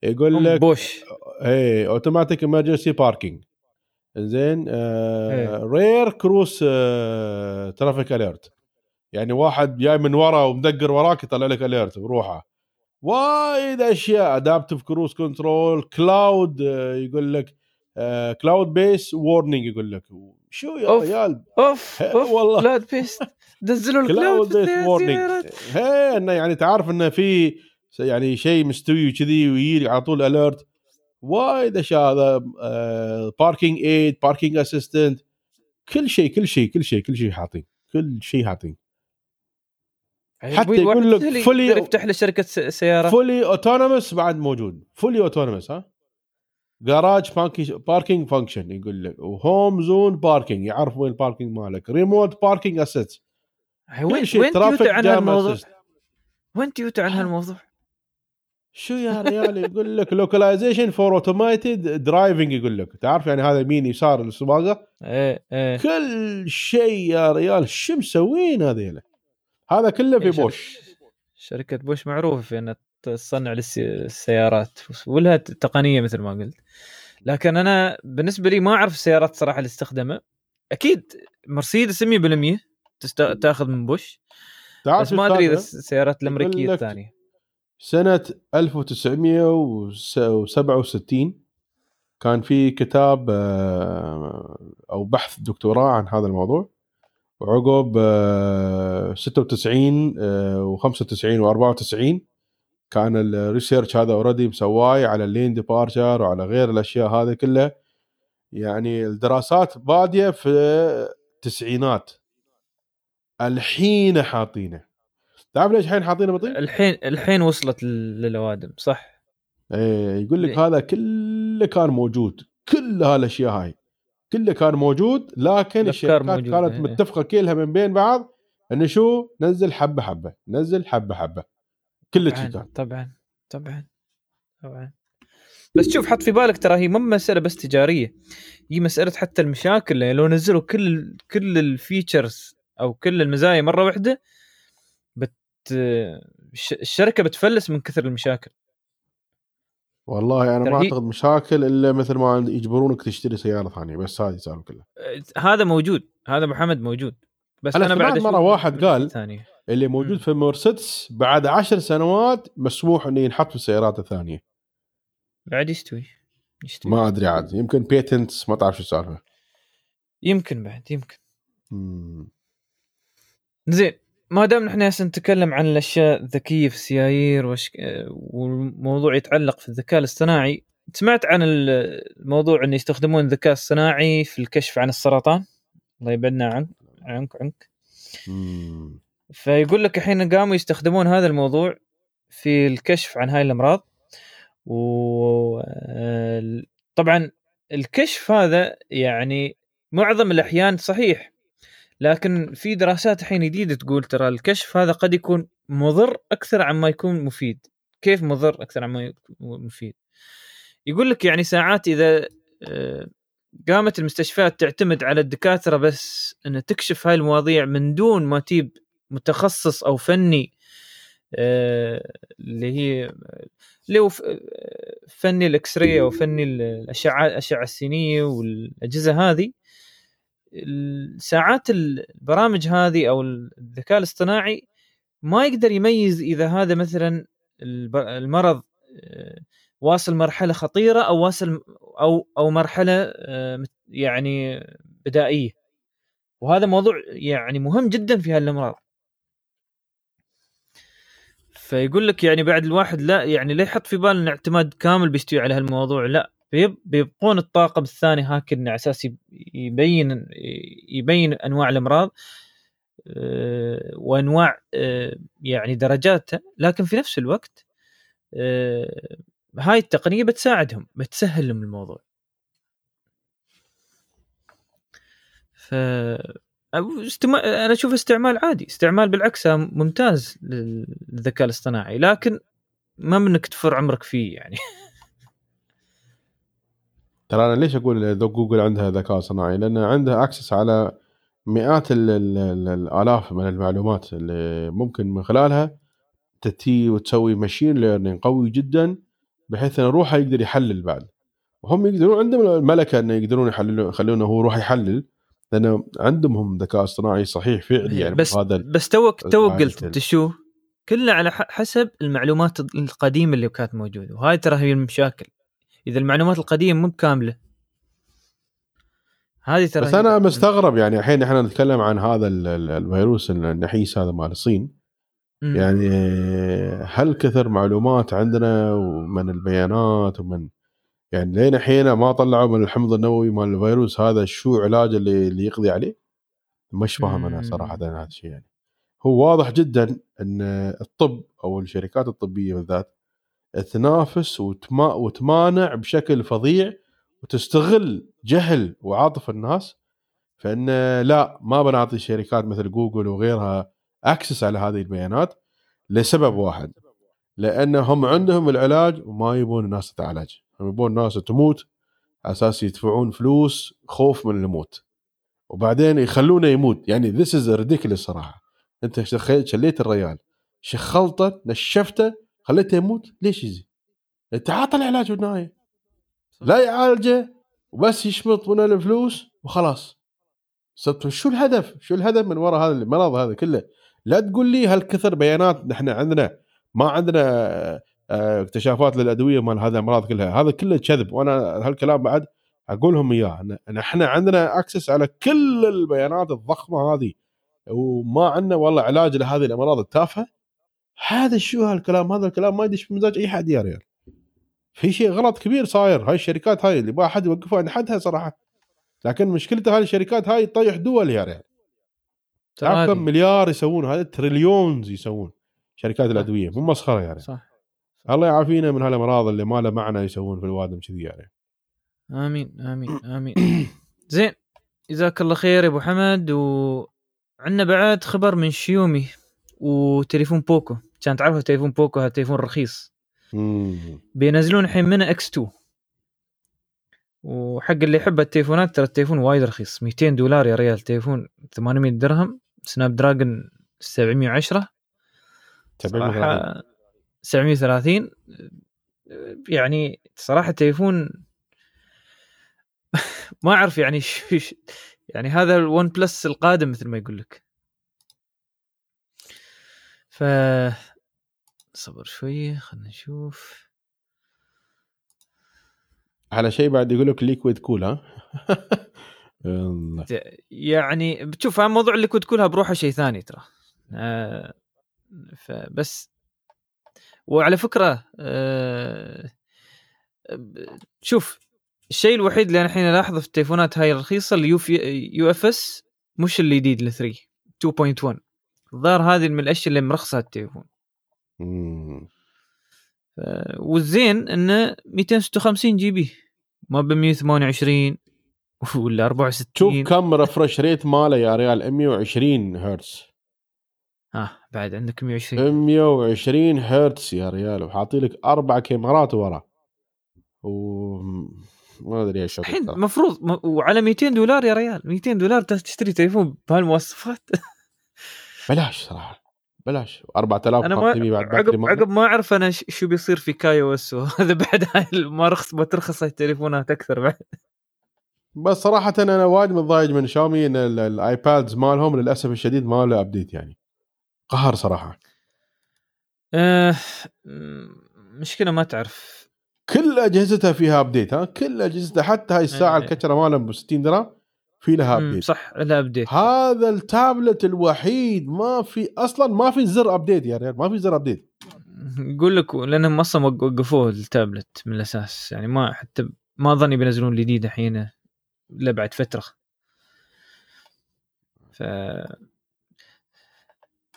يقول لك بوش إيه automatic emergency parking زين. rear cross traffic alert يعني واحد جاي من ورا ومدقر وراك يطلع لك alert بروحه. وايد أشياء. adaptive cruise control cloud يقول لك cloud-based warning يقول لك. شو يا أوف. ريال أوف أوف والله. cloud-based نزلوا ال cloud-based warning هي إنه يعني تعرف إنه في يعني شيء مستوي وكذي ويجي على طول alert وايد أشياء هذا parking aid parking assistant كل شيء كل شيء كل شيء كل شيء حاطين. كل شيء حاطين. حتى أبوي يقول لك يقدر يفتح له شركة س- سيارة. fully autonomous بعد موجود. fully autonomous ها؟ garage parking function يقول لك و home zone parking يعرف وين ال parking مالك remote parking assist وين وين تيوتا عن هالموضوع؟ وين تيوتا عن هالموضوع؟ شو يا ريال؟ يقول لك localization for automated driving يقول لك. تعرف يعني هذا يمين يسار السواقه إيه إيه. كل شيء يا ريال. شو مسوين هذيلا؟ هذا كله في إيه، بوش. شركة بوش معروفة في إنها تصنع السيارات ولها تقنية مثل ما قلت. لكن أنا بالنسبة لي ما أعرف السيارات صراحة اللي استخدمها. أكيد مرسيدس 100% تست... تاخذ من بوش. بس ما أدري إذا؟ السيارات الأمريكية الثانية. سنة 1967 كان في كتاب آه، أو بحث دكتوراه عن هذا الموضوع. وعقب آه، 96 و95 و94 كان ال research هذا already مسواي على ال lane departure وعلى غير الأشياء هذه كلها. يعني الدراسات بادية في التسعينات. الحين حاطينه. تعرف ليش الحين حاطينه بطيء؟ الحين الحين وصلت لل- للأوادم صح؟ إيه يقول لك ليه؟ هذا كله كان موجود. كل هالأشياء هاي. كله كان موجود لكن الشركات كانت إيه. متفقة كلها من بين بعض إنه شو؟ نزل حبة حبة نزل حبة حبة كل شيء طبعا كان طبعا طبعا طبعا. بس شوف حط في بالك ترى هي مو مسألة بس تجارية هي مسألة حتى المشاكل يعني لو نزلوا كل كل الفيتشرز أو كل المزايا مرة واحدة بت الش- الشركة بتفلس من كثر المشاكل. والله أنا ما أعتقد مشاكل إلا مثل ما يجبرونك تشتري سيارة ثانية بس هذه السالفه كلها هذا موجود. هذا محمد موجود. بس أنا أنا سمعت بعد أشوف واحد قال ثانية اللي موجود. في مرسيدس بعد عشر سنوات مسموح إنه ينحط في السيارات الثانية. بعد يستوي. يستوي. ما أدري عاد. يمكن بيتنتس ما تعرف شو السالفة. يمكن بعد يمكن. مم. زين. ما دام نحن هسه نتكلم عن الأشياء الذكية في السيايير وش... والموضوع يتعلق في الذكاء الاصطناعي سمعت عن الموضوع انه يستخدمون الذكاء الصناعي في الكشف عن السرطان؟ الله يبعدنا عنك عنك عنك. مم. فيقول لك الحين قاموا يستخدمون هذا الموضوع في الكشف عن هاي الأمراض. و آه، طبعا الكشف هذا يعني معظم الأحيان صحيح لكن في دراسات الحين جديدة تقول ترى الكشف هذا قد يكون مضر أكثر عما يكون مفيد. كيف مضر أكثر عما يكون مفيد؟ يقول لك يعني ساعات إذا آه، قامت المستشفيات تعتمد على الدكاترة بس إن تكشف هاي المواضيع من دون ما تجيب متخصص أو فني آه، اللي هي اللي هو ف- فني الاكس راي أو فني الأشعة الأشعة السينية والأجهزة هذه. ساعات البرامج هذه أو الذكاء الاصطناعي ما يقدر يميز إذا هذا مثلا المرض آه، واصل مرحلة خطيرة أو واصل أو أو مرحلة آه، يعني بدائية. وهذا موضوع يعني مهم جدا في هالأمراض. فيقول لك يعني بعد الواحد لا يعني لا يحط في باله اعتماد كامل بيستوي على هالموضوع لا. بيبقون الطاقم الثاني هاكر على أساس يب- يبين يبين أنواع الأمراض آه، وأنواع آه، يعني درجاتها لكن في نفس الوقت آه، هاي التقنية بتساعدهم بتسهل لهم الموضوع ف. أنا أشوف استعمال عادي استعمال بالعكس ممتاز للذكاء الاصطناعي لكن ما منك تفر عمرك فيه يعني ترى أنا ليش أقول جوجل عندها ذكاء صناعي؟ لأن عندها access على مئات ال ال ال الآلاف من المعلومات اللي ممكن من خلالها تتي وتسوي machine learning قوي جدا بحيث إن روحه يقدر يحلل بعد. وهم يقدرون عندهم الملكه إنه يقدرون يحللون يخلونه هو يروح يحلل لأن عندهم هم ذكاء اصطناعي صحيح فعلي يعني بس هذا بس talk talk قلت انت شو كله على حسب المعلومات القديمة اللي كانت موجودة وهاي ترى هي المشاكل. إذا المعلومات القديمة مو بكاملة. هذه ترى بس أنا مستغرب يعني الحين إحنا نتكلم عن هذا ال- ال- الفيروس النحيس هذا مال الصين. يعني هل كثر معلومات عندنا ومن البيانات ومن يعني لين الحين ما طلعوا من الحمض النووي مال الفيروس هذا شو علاج اللي, اللي يقضي عليه؟ مش فاهم أنا. صراحة هذا الشيء يعني. هو واضح جدا إن الطب أو الشركات الطبية بالذات تنافس وتما وتمانع بشكل فظيع وتستغل جهل وعاطفه الناس. فإن لا ما بنعطي شركات مثل جوجل وغيرها access على هذه البيانات لسبب واحد لأن هم عندهم العلاج وما يبون الناس تتعالج هم يبون الناس تموت على أساس يدفعون فلوس خوف من الموت. وبعدين يخلونه يموت. يعني this is ridiculous صراحة. أنت شليت الريال. شخلطه نشفته خليته يموت ليش يزي؟ انت عاطى العلاج بالنهاية. لا يعالجه وبس يشمط من الفلوس وخلاص. شو الهدف؟ شو الهدف من وراء هذا المرض هذا كله؟ لا تقول لي هالكثر بيانات نحن عندنا ما عندنا آه، اكتشافات للأدوية مال هذه الامراض كلها، هذا كله كذب. وأنا هالكلام بعد أقولهم إياه. ان إحنا عندنا access على كل البيانات الضخمة هذه. وما عندنا والله علاج لهذه الأمراض التافهة. هذا شو هالكلام؟ هذا الكلام ما يدش في مزاج أي حد يا ريال. في شيء غلط كبير صاير. هاي الشركات هاي اللي يبغى احد يوقفها عند حدها صراحة. لكن مشكلته هاي الشركات هاي تطيح دول يا ريال. تعرف كم مليار يسوون هذا trillions يسوون شركات الأدوية. مو مسخرة يعني صح. الله يعافينا من هالأمراض اللي ما له معنى يسوون في الوادم كذي يعني آمين آمين آمين. زين جزاك الله خير يا أبو حمد. وعندنا بعد خبر من شيومي. وتليفون Poco. كان تعرفوا تليفون Poco؟ هذا تليفون رخيص. مم. بينزلون الحين منه X2 وحق اللي يحب التليفونات ترى التليفون وايد رخيص. 200 دولار يا ريال. تليفون 800 درهم. Snapdragon 710 صراحة 730 يعني صراحة تليفون ما أعرف يعني ش- ش- يعني هذا ال OnePlus القادم مثل ما يقول لك. ف صبر شوية خلينا نشوف. على شيء بعد يقول لك liquid cool ها. يعني بتشوف موضوع ال liquid cool ها بروحه شيء ثاني ترى. آه فبس وعلى فكرة آه شوف الشيء الوحيد اللي أنا الحين ألاحظه في التليفونات هاي الرخيصة ال U UFS مش الجديد ل 3 2.1 الظاهر هذه من الأشياء اللي مرخصة التليفون. والزين إنه 256 GB. ما ب 128 ولا 64 شوف كم refresh rate ماله يا ريال. 120 هرتز آه بعد عندك 120 120 هرتز يا ريال. وحاطي لك أربع كاميرات ورا. و ما أدري إيش الحين. المفروض وعلى 200 دولار يا ريال. 200 دولار تشتري تليفون بهالمواصفات. بلاش صراحة بلاش. أنا 4500 ما بعد عقب عقب ما أعرف أنا شو بيصير في KaiOS وهذا بعد هاي ما رخص ما ترخص التليفونات أكثر بعد. بس صراحة أنا وايد متضايق من شاومي إن ال- ال iPads مالهم للأسف الشديد ما له update يعني. قهر صراحة. م- مشكلة ما تعرف. كل اجهزتها فيها update ها؟ كل اجهزتها حتى هاي الساعة إيه. الكترة مالها ب 60 درهم. في لها update صح لا update هذا التابلت الوحيد ما في أصلا ما في زر update يا ريال ما في زر update يقول لك لأنهم أصلا وق- وقفوه التابلت من الأساس يعني ما حتى ما ظني بينزلون جديد الحين إلا بعد فترة. ف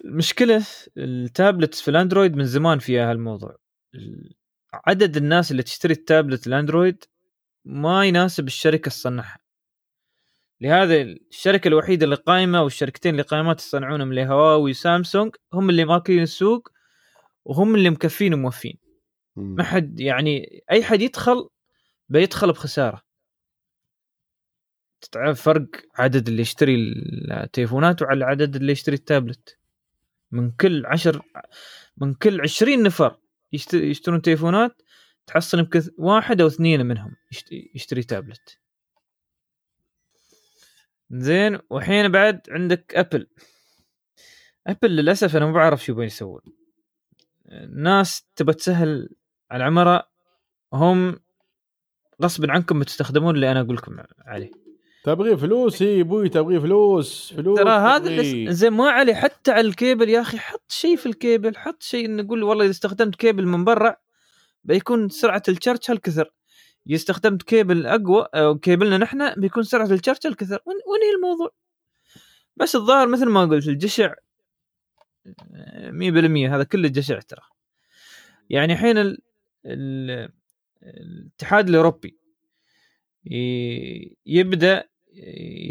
المشكلة التابلت في الأندرويد من زمان فيها هالموضوع. ال- عدد الناس اللي تشتري التابلت الأندرويد ما يناسب الشركة تصنعها لهذا الشركة الوحيدة اللي قايمة والشركتين اللي قايمات يصنعونهم اللي هواوي وسامسونج هم اللي ماكلين السوق وهم اللي مكفين وموفين. ما حد يعني أي حد يدخل بيدخل بخسارة. تعرف فرق عدد اللي يشتري التليفونات وعلى العدد اللي يشتري التابلت. من كل عشر من كل عشرين نفر يشت- يشترون تليفونات تحصل يمكن واحد أو اثنين منهم يشت- يشتري تابلت. زين وحين بعد عندك ابل Apple للأسف أنا ما بعرف شو بين يسوون. الناس تبى تسهل على العمره هم غصبا عنكم بتستخدمون اللي أنا أقول لكم عليه. تبغي فلوس؟ إي أبوي تبغي فلوس فلوس ترى هذا. اللي زين ما عليه حتى على الكيبل يا أخي حط شيء في الكيبل حط شيء نقول والله إذا استخدمت كيبل من برا بيكون سرعة ال charge هالكثر. استخدمت كيبل أقوى أو كيبلنا نحن بيكون سرعة ال charge هالكثر وين وين هي الموضوع؟ بس الظاهر مثل ما قلت الجشع 100% هذا كله جشع ترى. يعني الحين ال... ال... الاتحاد الأوروبي ي- يبدأ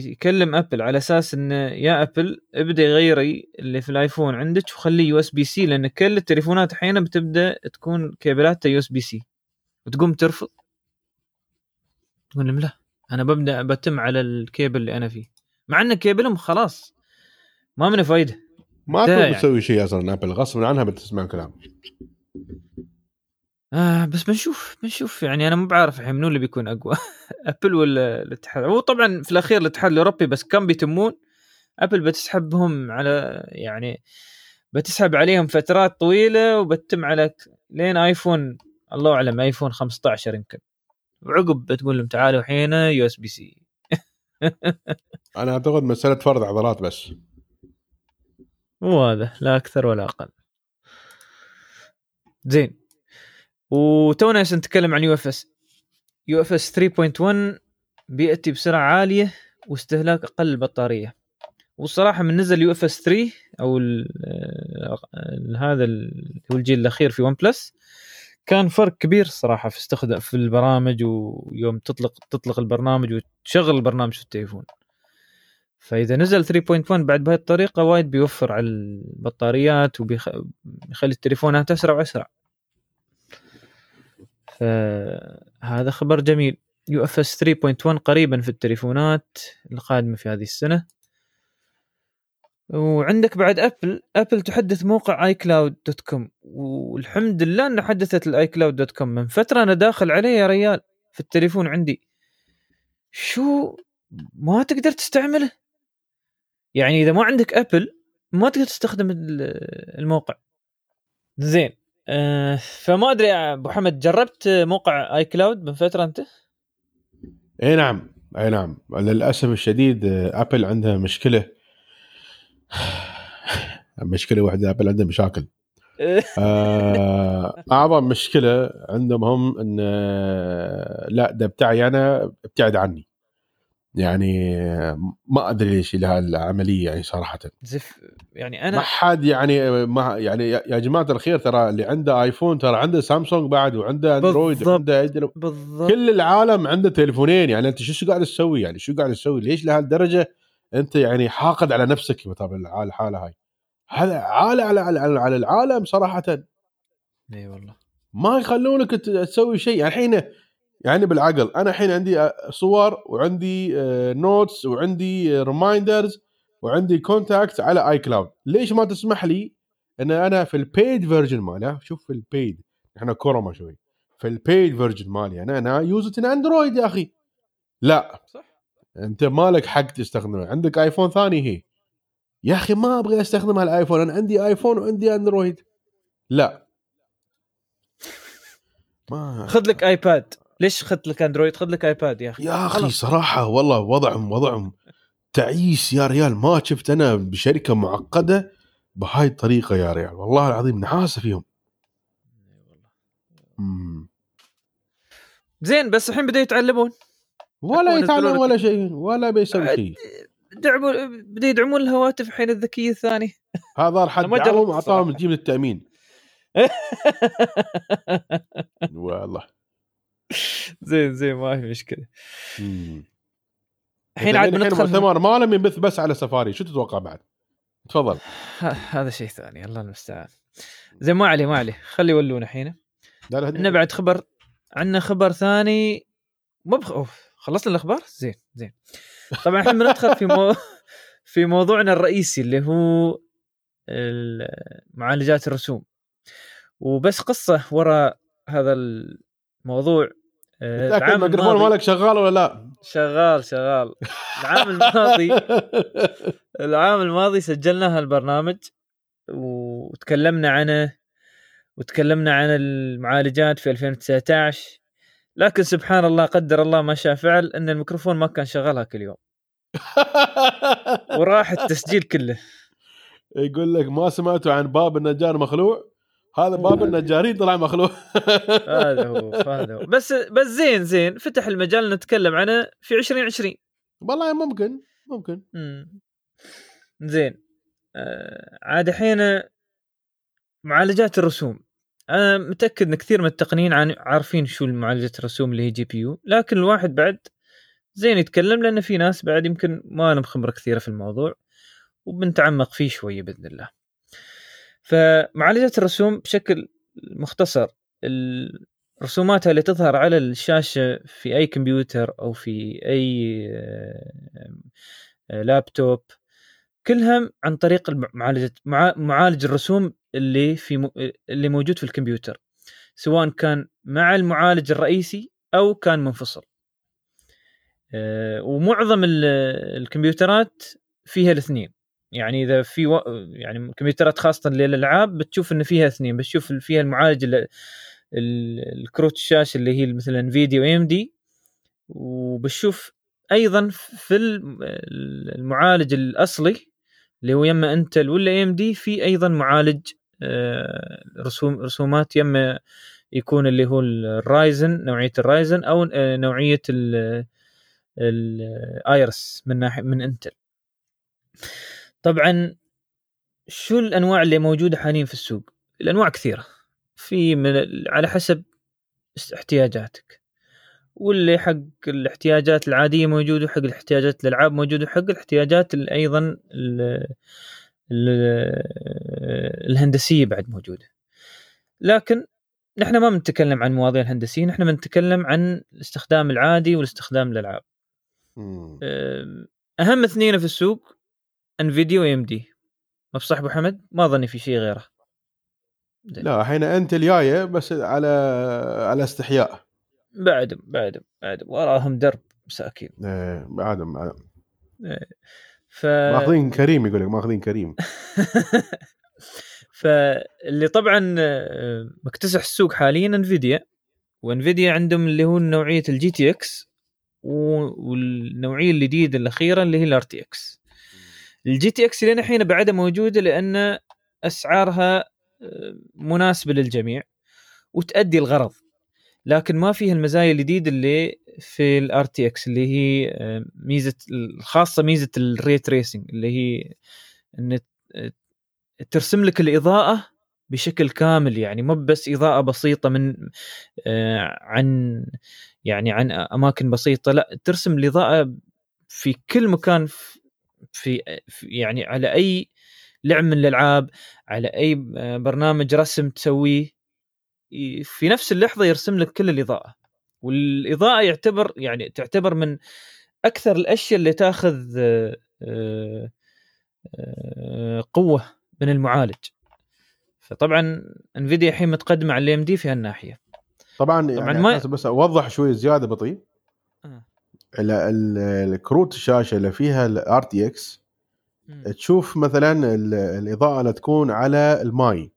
يكلم Apple على أساس انه يا Apple ابدأ يغيري اللي في ال iPhone عندك وخليه USB-C لأن كل التليفونات أحيانا بتبدأ تكون كيبلاتها USB-C. وتقوم ترفض. تقول لهم لا أنا ببدأ بتم على الكيبل اللي أنا فيه. مع إن كيبلهم خلاص ما منه فايدة. ما تبغى يعني. تسوي شيء أصلا Apple غصب عنها بتسمع كلام آه بس بنشوف بنشوف. يعني أنا مو بعرف الحين منو اللي بيكون أقوى Apple ولا الاتحاد؟ هو طبعا في الأخير الاتحاد الأوروبي بس كم بيتمون؟ Apple بتسحبهم على يعني بتسحب عليهم فترات طويلة وبتتم على لين iPhone الله أعلم iPhone 15 يمكن. وعقب بتقول لهم تعالوا الحين USB-C. أنا أعتقد مسألة فرض عضلات بس. مو هذا لا أكثر ولا أقل. زين. وتونا نتكلم عن يو إف إس. UFS 3.1 بيأتي بسرعة عالية واستهلاك أقل البطارية. والصراحة من نزل يو إف إس 3 أو ال ال هذا ال- هو الجيل الأخير في OnePlus. كان فرق كبير صراحة في استخدام في البرامج ويوم تطلق تطلق البرنامج وتشغل البرنامج في التليفون. فإذا نزل 3.1 بعد بهذه الطريقة وايد بيوفر على البطاريات وبيخلي التليفونات اسرع وأسرع. فهذا خبر جميل. UFS 3.1 قريبا في التليفونات القادمة في هذه السنة. وعندك بعد ابل ابل تحدث موقع iCloud dot com والحمد لله انه حدثت ال iCloud dot com من فترة أنا داخل عليه يا ريال في التليفون عندي. شو؟ ما تقدر تستعمله؟ يعني إذا ما عندك ابل ما تقدر تستخدم ال- الموقع. زين آه فما أدري يا أبو حمد جربت موقع iCloud من فترة أنت؟ إي نعم إي نعم. للأسف الشديد آه، ابل عندها مشكلة مشكلة واحدة أبل عندها مشاكل. آه، أعظم مشكلة عندهم هم إن آه، لا ده بتاعي أنا ابتعد عني. يعني آه، ما أدري ليش لها العملية يعني صراحة. زف يعني ما أنا حد يعني ما يعني يا جماعة الخير ترى اللي عنده آيفون ترى عنده سامسونج بعد وعنده أندرويد بالضبط. وعنده بالضبط. كل العالم عنده تليفونين. يعني أنت شو قاعد تسوي؟ يعني شو قاعد تسوي؟ ليش لهالدرجة؟ أنت يعني حاقد على نفسك بطبع الحاله هاي. هذا عالة على, على, على, على العالم صراحة. إي والله. ما يخلونك تسوي شيء. يعني الحين يعني بالعقل أنا الحين عندي صور وعندي آه، notes وعندي reminders وعندي contact على iCloud ليش ما تسمح لي إن أنا في ال paid version ماله شوف في ال paid إحنا كورونا شوي. في ال paid version مالي. أنا أنا used اندرويد يا أخي. لا. صح. أنت مالك حق تستخدمه. عندك آيفون ثاني هي. يا أخي ما أبغى أستخدم هالآيفون. أنا عندي آيفون وعندي أندرويد. لا. ما خذ لك آيباد. ليش خذ لك أندرويد؟ خذ لك آيباد يا أخي. يا أخي. صراحة والله وضعهم وضعهم. تعيس يا ريال. ما شفت أنا بشركة معقدة بهاي الطريقة يا ريال. والله العظيم نحاسة فيهم. مم. زين بس الحين بدأوا يتعلمون. ولا يتعلم ولا شيء ولا بيسوي شيء. دعموا بدأوا يدعمون الهواتف الحين الذكيه الثانية هذا حد أنا ما دعمهم اعطاهم. تجيب التأمين. والله. زين زين ما في مشكلة. الحين عاد بندخل المؤتمر ماله ينبث بس على سفاري. شو تتوقع بعد؟ تفضل. هذا شيء ثاني. الله المستعان. زين ما عليه ما عليه خلي يولون الحين. عندنا بعد خبر عندنا خبر ثاني. مو بخ... أوف. خلصنا الأخبار؟ زين زين. طبعا الحين بندخل في مو... في موضوعنا الرئيسي اللي هو ال- معالجات الرسوم. وبس قصة وراء هذا الموضوع آه، العام الميكروفون الماضي مالك شغال ولا لا؟ شغال شغال. العام الماضي العام الماضي سجلنا هالبرنامج وتكلمنا عنه وتكلمنا عن المعالجات في 2019 لكن سبحان الله قدر الله ما شاء فعل إن الميكروفون ما كان شغال هاك اليوم. وراح التسجيل كله. يقول لك ما سمعتوا عن باب النجار مخلوع؟ هذا باب النجارين طلع مخلوع. هذا هو هذا هو. بس بس زين زين فتح المجال نتكلم عنه في 2020 والله ممكن ممكن. مم. زين. آه عاد الحين معالجات الرسوم. أنا متأكد إن كثير من التقنيين عارفين شو معالجة الرسوم اللي هي GPU لكن الواحد بعد زين يتكلم لأن في ناس بعد يمكن ما لهم خبرة كثيرة في الموضوع وبنتعمق فيه شوية بإذن الله. فمعالجة الرسوم بشكل مختصر الرسومات اللي تظهر على الشاشة في أي كمبيوتر أو في أي لابتوب كلها عن طريق الم- معالجة مع- معالج الرسوم اللي في م- اللي موجود في الكمبيوتر سواء كان مع المعالج الرئيسي أو كان منفصل. آه، ومعظم ال- الكمبيوترات فيها الاثنين. يعني إذا في و... يعني كمبيوترات خاصة للألعاب بتشوف إن فيها اثنين بتشوف فيها المعالج ال... ال- الكروت الشاشة اللي هي مثلا انفيديا و AMD وبتشوف أيضا في الم- المعالج الأصلي اللي هو يما انتل ولا AMD في أيضا معالج رسوم رسومات يما يكون اللي هو ال Ryzen نوعية ال Ryzen أو آه، نوعية الايرس من ناحيه من انتل طبعا شو الأنواع اللي موجودة حاليا في السوق؟ الأنواع كثيرة. في من على حسب احتياجاتك. واللي حق الاحتياجات العادية موجود وحق الاحتياجات الألعاب موجود وحق الاحتياجات ال- أيضا الهندسية بعد موجودة. لكن نحن ما بنتكلم عن مواضيع الهندسية نحن بنتكلم عن الاستخدام العادي والاستخدام الالعاب أهم اثنين في السوق انفيديا و AMD ما بصح أبو حمد؟ ما اظني في شيء غيره. لا الحين أنت الجاية بس على على استحياء. بعد بعد بعد وراهم درب مساكين إيه، بعد بعد. ف ماخذين كريم يقول لك ماخذين كريم. فاللي طبعا مكتسح السوق حاليا انفيديا وانفيديا عندهم اللي هو نوعية ال GTX والنوعية الجديدة الأخيرة اللي هي ال RTX ال GTX لين الحين بعدها موجودة لأن أسعارها آه، مناسبة للجميع وتؤدي الغرض. لكن ما فيها المزايا الجديده اللي في ال RTX اللي هي آه، ميزة الخاصه ميزة ال ray tracing اللي هي إن ترسم لك الإضاءة بشكل كامل يعني مو بس إضاءة بسيطة من آه، عن يعني عن أماكن بسيطة لا ترسم الإضاءة في كل مكان في, يعني على أي لعب من الألعاب على أي آه، برنامج رسم تسويه. في نفس اللحظة يرسم لك كل الإضاءة والإضاءة يعتبر يعني تعتبر من أكثر الأشياء اللي تأخذ آه، قوة من المعالج. فطبعا انفيديا الحين متقدمة على ال AMD في هالناحية. طبعا يعني طبعا ما بس أوضح شوي زيادة بطيء. آه. الكروت الشاشة اللي فيها ال RTX تشوف مثلا الإضاءة اللي تكون على الماي. آه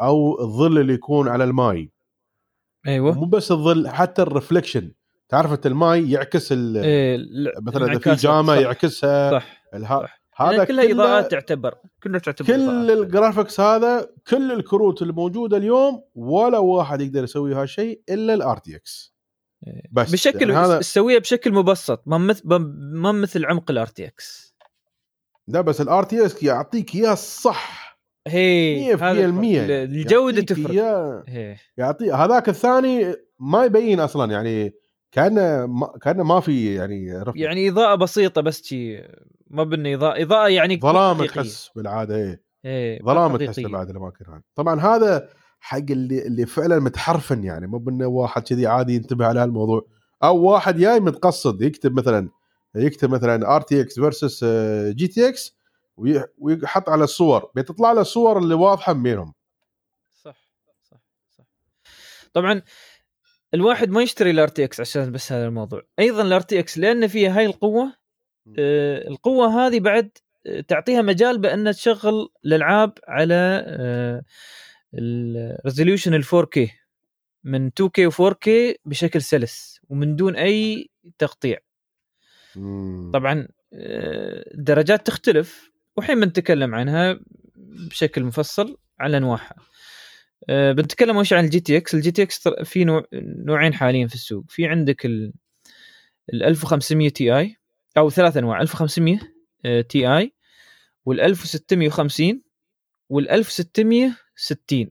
أو الظل اللي يكون على الماي. أيوه. مو بس الظل حتى ال reflection تعرف أنت الماي يعكس إيه مثلا إذا في جامة يعكسها صح, الها... صح. هذا كلها إضاءات تعتبر كلها تعتبر كل ال graphics هذا كل الكروت الموجودة اليوم ولا واحد يقدر يسوي هالشيء إلا ال RTX بس بشكل يعني هذا بشكل مبسط ما مثل ما مثل عمق ال RTX لا بس ال RTX يعطيك إياه الصح هي 100% الجودة تفرق. يعطي هذاك الثاني ما يبين أصلا يعني كأنه ما كأنه ما في يعني رفع. يعني إضاءة بسيطة بس شي ما بني إضاءة. إضاءة يعني ظلام تحس بالعادة إيه, إيه ظلام تحس بعد الاماكن هذه طبعا هذا حق اللي اللي فعلا متحرفن يعني. مو بأنه واحد كذي عادي ينتبه على هالموضوع. أو واحد جاي متقصد يكتب مثلا يكتب مثلا آر تي إكس فيرسس جي تي إكس ويحط على الصور بتطلع له الصور اللي واضحة بينهم. صح صح صح. طبعا الواحد ما يشتري ال RTX عشان بس هذا الموضوع. أيضا ال RTX لأن فيها هاي القوة آه القوة هذه بعد تعطيها مجال بان تشغل الألعاب على آه ال resolution ال 4K من 2K و 4K بشكل سلس ومن دون أي تقطيع. طبعا الدرجات آه، تختلف وحين بنتكلم عنها بشكل مفصل على انواعها أه بنتكلم شيء عن ال GTX ال GTX في نوع نوعين حاليا في السوق. في عندك ال 1500 Ti أو ثلاث أنواع. 1500 Ti وال 1650 وال 1660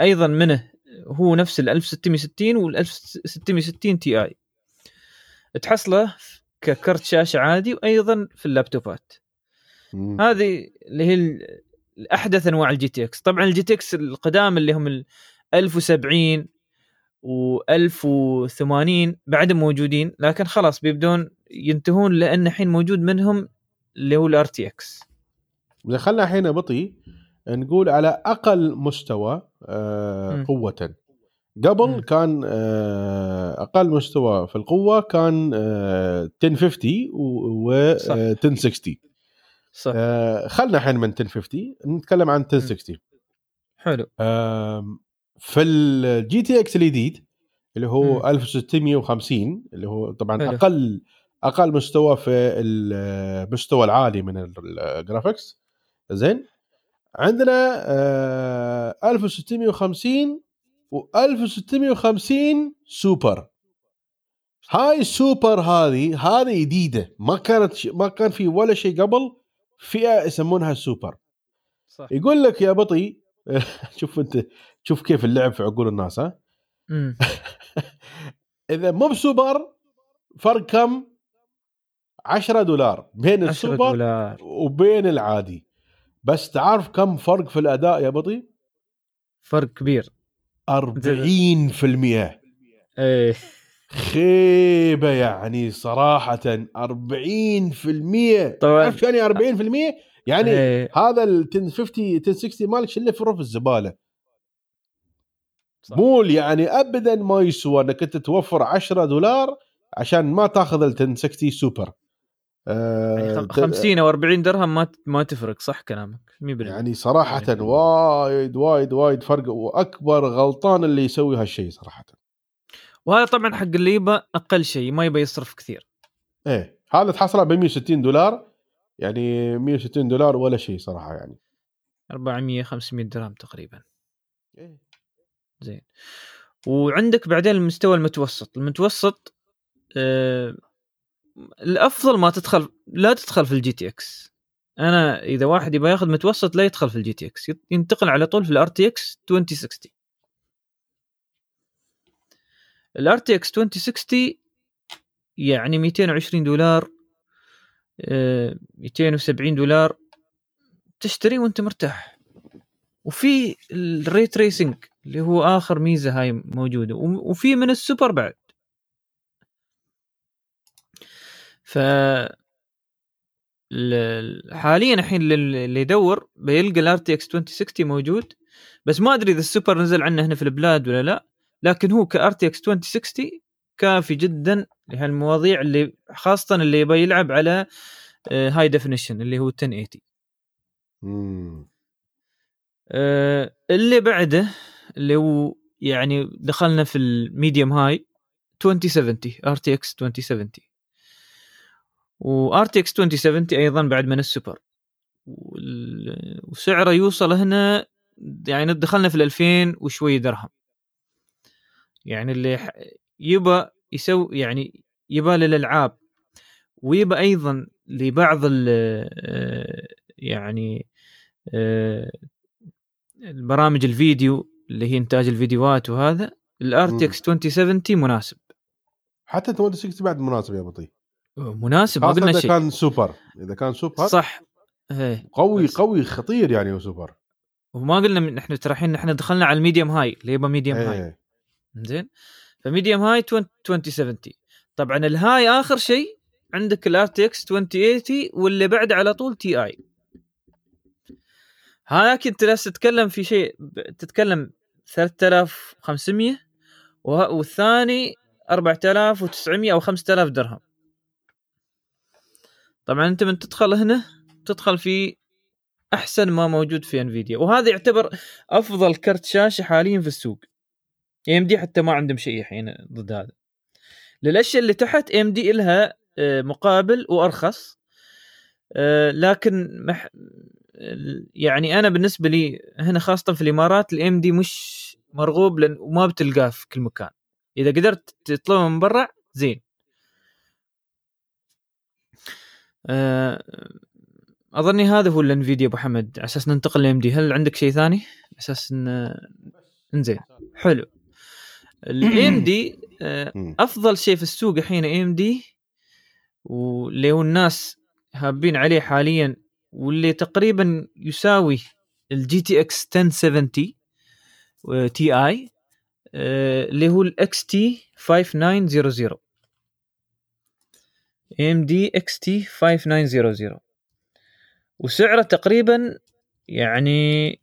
أيضا منه هو نفس ال 1660 وال 1660 Ti تحصله ككرت شاشة عادي وأيضا في اللابتوبات. هذه اللي هي احدث أنواع ال GTX طبعا ال GTX القدام اللي هم ال 1070 و 1080 بعدهم موجودين لكن خلاص بيبدون ينتهون لأن الحين موجود منهم اللي هو ال RTX خلنا الحين بطي نقول على أقل مستوى آه قوة. قبل م. كان آه أقل مستوى في القوة كان آه 1050 و 1060 صح. آه خلنا الحين من 1050 نتكلم عن 1060 حلو. آه في ال GTX الجديد اللي هو م. 1650 اللي هو طبعا حلو. أقل أقل مستوى في المستوى العالي من ال graphics زين. عندنا آه 1650 و 1650 سوبر هاي السوبر هذه هذه جديدة ما كانت ما كان في ولا شيء قبل. فئة يسمونها السوبر صح. يقول لك يا بطي شوف أنت شوف كيف اللعب في عقول الناس ها؟ إذا مو بسوبر فرق كم؟ 10 دولار بين السوبر دولار. وبين العادي. بس تعرف كم فرق في الأداء يا بطي؟ فرق كبير. 40% إيه. خيبة يعني صراحة 40% طبعا. عارف يعني 40% يعني إيه. هذا ال 1050 1060 مالك شلة في رف الزبالة. مول يعني ابدا ما يسوى إنك أنت توفر 10 دولار عشان ما تاخذ ال 1060 سوبر. يعني آه خم- 50 أو 40 درهم ما ما تفرق صح كلامك 100% يعني صراحة يعني- وايد وايد وايد فرق وأكبر غلطان اللي يسوي هالشيء صراحة. وهذا طبعا حق اللي يبى أقل شيء ما يبى يصرف كثير. إيه هذا تحصله ب 160 دولار يعني 160 دولار ولا شيء صراحة يعني. 400 500 درهم تقريبا. إيه. زين. وعندك بعدين المستوى المتوسط. المتوسط آه الأفضل ما تدخل لا تدخل في ال GTX. أنا إذا واحد يبغى ياخذ متوسط لا يدخل في ال GTX. ينتقل على طول في ال RTX 2060 ال RTX 2060 يعني 220 دولار آه، 270 دولار تشتري وانت مرتاح. وفي ال ray tracing اللي هو آخر ميزة هاي موجودة وفي من السوبر بعد. ف ال- حاليا الحين اللي اللي يدور بيلقى ال RTX 2060 موجود بس ما أدري إذا السوبر نزل عنه هنا في البلاد ولا لا. لكن هو ك RTX 2060 كافي جدا لهالمواضيع اللي خاصة اللي يبغى يلعب على high definition اللي هو 1080 مم. آه، اللي بعده اللي هو يعني دخلنا في ال medium high 2070 RTX 2070 و RTX 2070 أيضا بعد من السوبر. وسعره يوصل هنا يعني دخلنا في ال 2000 وشوي درهم. يعني اللي يبى يسوي يعني يبى للألعاب ويبى أيضا لبعض ال آه، يعني آه، البرامج الفيديو اللي هي إنتاج الفيديوهات وهذا ال RTX 2070 مناسب. حتى 2060 بعد مناسب يا بطي. مناسب ما قلنا إذا شيء. كان سوبر إذا كان سوبر صح. إيه. قوي بس. قوي خطير يعني سوبر. وما قلنا إحنا ترى الحين إحنا دخلنا على ال medium high اللي يبغى medium high. إيه زين؟ ف medium high 20 2070 طبعا ال high آخر شيء عندك ال RTX 2080 واللي بعده على طول Ti هاك أنت تتكلم في شيء تتكلم 3500 وه- والثاني 4900 أو 5000 درهم. طبعا أنت من تدخل هنا تدخل في أحسن ما موجود في انفيديا وهذا يعتبر أفضل كرت شاشة حاليا في السوق. إم دي حتى ما عندهم شيء الحين ضد هذا. للأشياء اللي تحت إم دي لها آه، مقابل وأرخص آه، لكن مح... يعني أنا بالنسبة لي هنا خاصة في الإمارات الإم دي مش مرغوب لأن وما بتلقاه في كل مكان. إذا قدرت تطلبه من برا زين. آه، أظني هذا هو ال Nvidia أبو حمد على أساس ننتقل ل AMD. هل عندك شيء ثاني؟ على أساس ان إنزين. حلو. ال AMD مم. أفضل شيء في السوق الحين AMD واللي هو الناس هابين عليه حاليا واللي تقريبا يساوي ال GTX 1070 Ti اللي هو ال XT 5900 AMD XT 5900 وسعره تقريبا يعني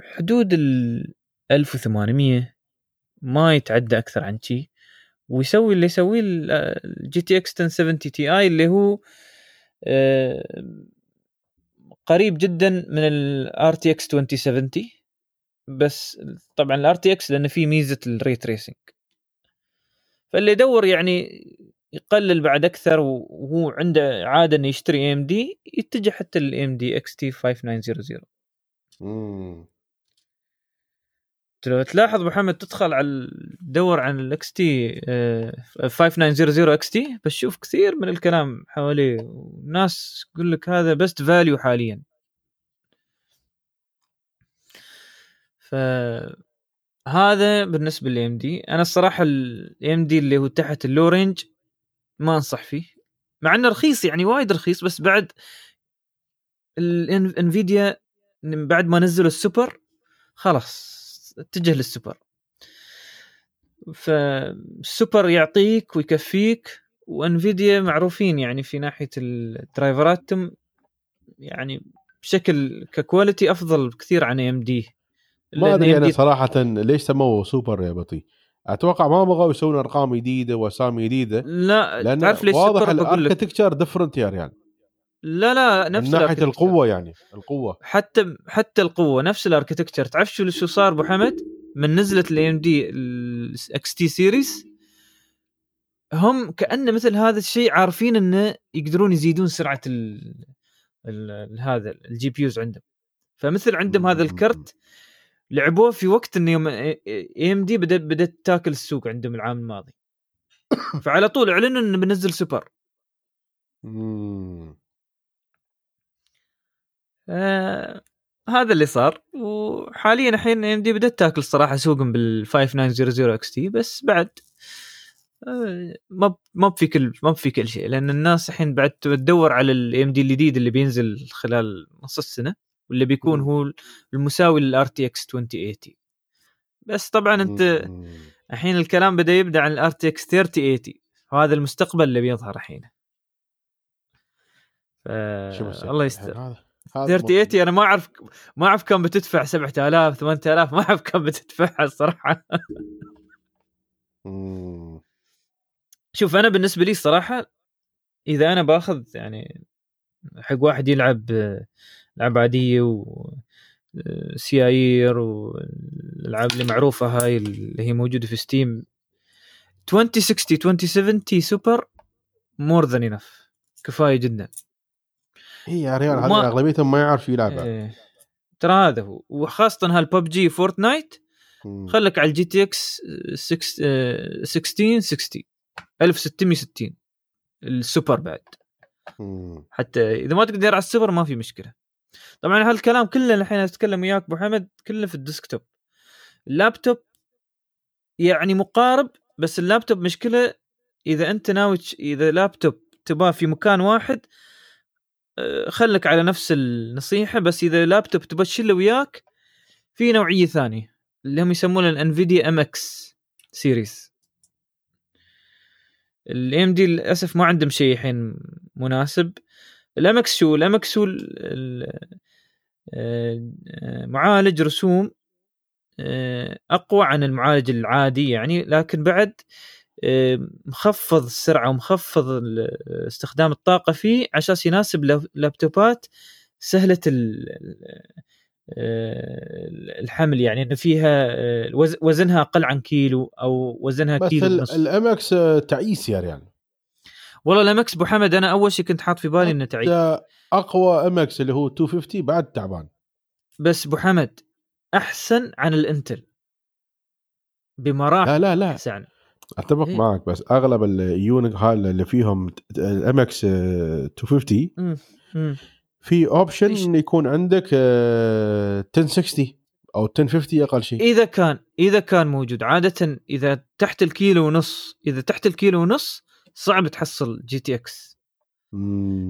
حدود ال 1800 ما يتعدى أكثر عن شي ويسوي اللي يسويه ال GTX 1070 Ti اللي هو آه، قريب جدا من ال RTX 2070 بس طبعا ال RTX لأنه فيه ميزة ال ray tracing فاللي يدور يعني يقلل بعد أكثر وهو عنده عادة إنه يشتري AMD يتجه حتى لل AMD XT 5900 مم. لو تلاحظ محمد تدخل على تدور عن ال XT 5900 XT بتشوف كثير من الكلام حواليه. وناس يقول لك هذا best value حاليا. ف هذا بالنسبة لل AMD أنا الصراحة ال AMD اللي هو تحت ال low range ما أنصح فيه مع إنه رخيص يعني وايد رخيص بس بعد ال Nvidia بعد ما نزلوا السوبر خلاص. اتجه للسوبر. فالسوبر يعطيك ويكفيك و Nvidia معروفين يعني في ناحية ال driverاتهم يعني بشكل ك quality أفضل بكثير عن AMD ما أدري أنا صراحة ليش سموه سوبر يا بطي؟ أتوقع ما بغوا يسوون أرقام جديدة واسامي جديدة لا لأن تعرف ليش واضح سوبر بقول لك ال architecture different يعني لا لا من نفس ناحية ال architecture. القوة يعني القوة. حتى حتى القوة نفس ال architecture تعرف شو شو صار أبو حمد؟ من نزلت ال AMD ال XT series هم كانه مثل هذا الشيء عارفين إنه يقدرون يزيدون سرعة ال ال هذا ال GPUs عندهم. فمثل عندهم هذا الكرت لعبوه في وقت انه يوم AMD بدات بدأت تاكل السوق عندهم العام الماضي. فعلى طول إعلنوا إنه بنزل سوبر. آه هذا اللي صار. وحاليا الحين AMD بدأت تاكل صراحة سوقهم بال 5900 XT بس بعد آه، ما ما في كل ما في كل شيء. لأن الناس الحين بعد تدور على ال AMD الجديد اللي بينزل خلال نص السنة واللي بيكون. هو المساوي لل RTX 2080 بس طبعا أنت. الحين الكلام بدأ يبدأ عن ال RTX 3080 وهذا المستقبل اللي بيظهر الحين. ف... الله يستر. هذا 3080 أنا ما أعرف ما أعرف كم بتدفع 7000 8000 ما أعرف كم بتدفعها الصراحة. شوف أنا بالنسبة لي الصراحة إذا أنا باخذ يعني حق واحد يلعب العاب عادية و آه، سيايير والألعاب اللي معروفة هاي اللي هي موجودة في Steam 2060 2070 Super more than enough كفاية جدا اي إيه يا ريال وما- هذا اغلبيتهم ما يعرف يلعب. إيه. ترى هذا هو. وخاصة هال PUBG Fortnite. خلك على ال GTX 16 60 1660 السوبر بعد. مم. حتى إذا ما تقدر على السوبر ما في مشكلة. طبعا هالكلام كله الحين أتكلم وياك أبو حمد كله في ال desktop. اللابتوب يعني مقارب بس اللابتوب مشكلة إذا أنت ناوي إذا لابتوب تباه في مكان واحد خلك على نفس النصيحة بس إذا لابتوب تبى تشيله وياك في نوعية ثانية اللي هم يسمونه ال Nvidia MX series ال AMD للأسف ما عندهم شيء الحين مناسب. ال MX شو؟ ال MX هو آه، آه، معالج رسوم آه، أقوى عن المعالج العادي يعني لكن بعد آه، مخفض السرعة ومخفض استخدام الطاقة فيه على أساس يناسب لاب- laptopات سهلة آه، الحمل يعني إنه فيها وز- وزنها أقل عن كيلو أو وزنها بس كيلو ونص. الام إكس تعيس يا ريال. والله ال MX أبو حمد أنا أول شيء كنت حاط في بالي إنه تعيس. أقوى MX اللي هو 250 بعد تعبان. بس أبو حمد أحسن عن ال Intel بمراحل لا لا لا. أحسن. أتفق إيه. معك بس أغلب ال unique هال اللي فيهم ال MX 250 مم. مم. في option؟ انه يكون عندك آه، 1060 أو 1050 أقل شيء إذا كان إذا كان موجود عادة إذا تحت الكيلو ونص إذا تحت الكيلو ونص صعب تحصل GTX.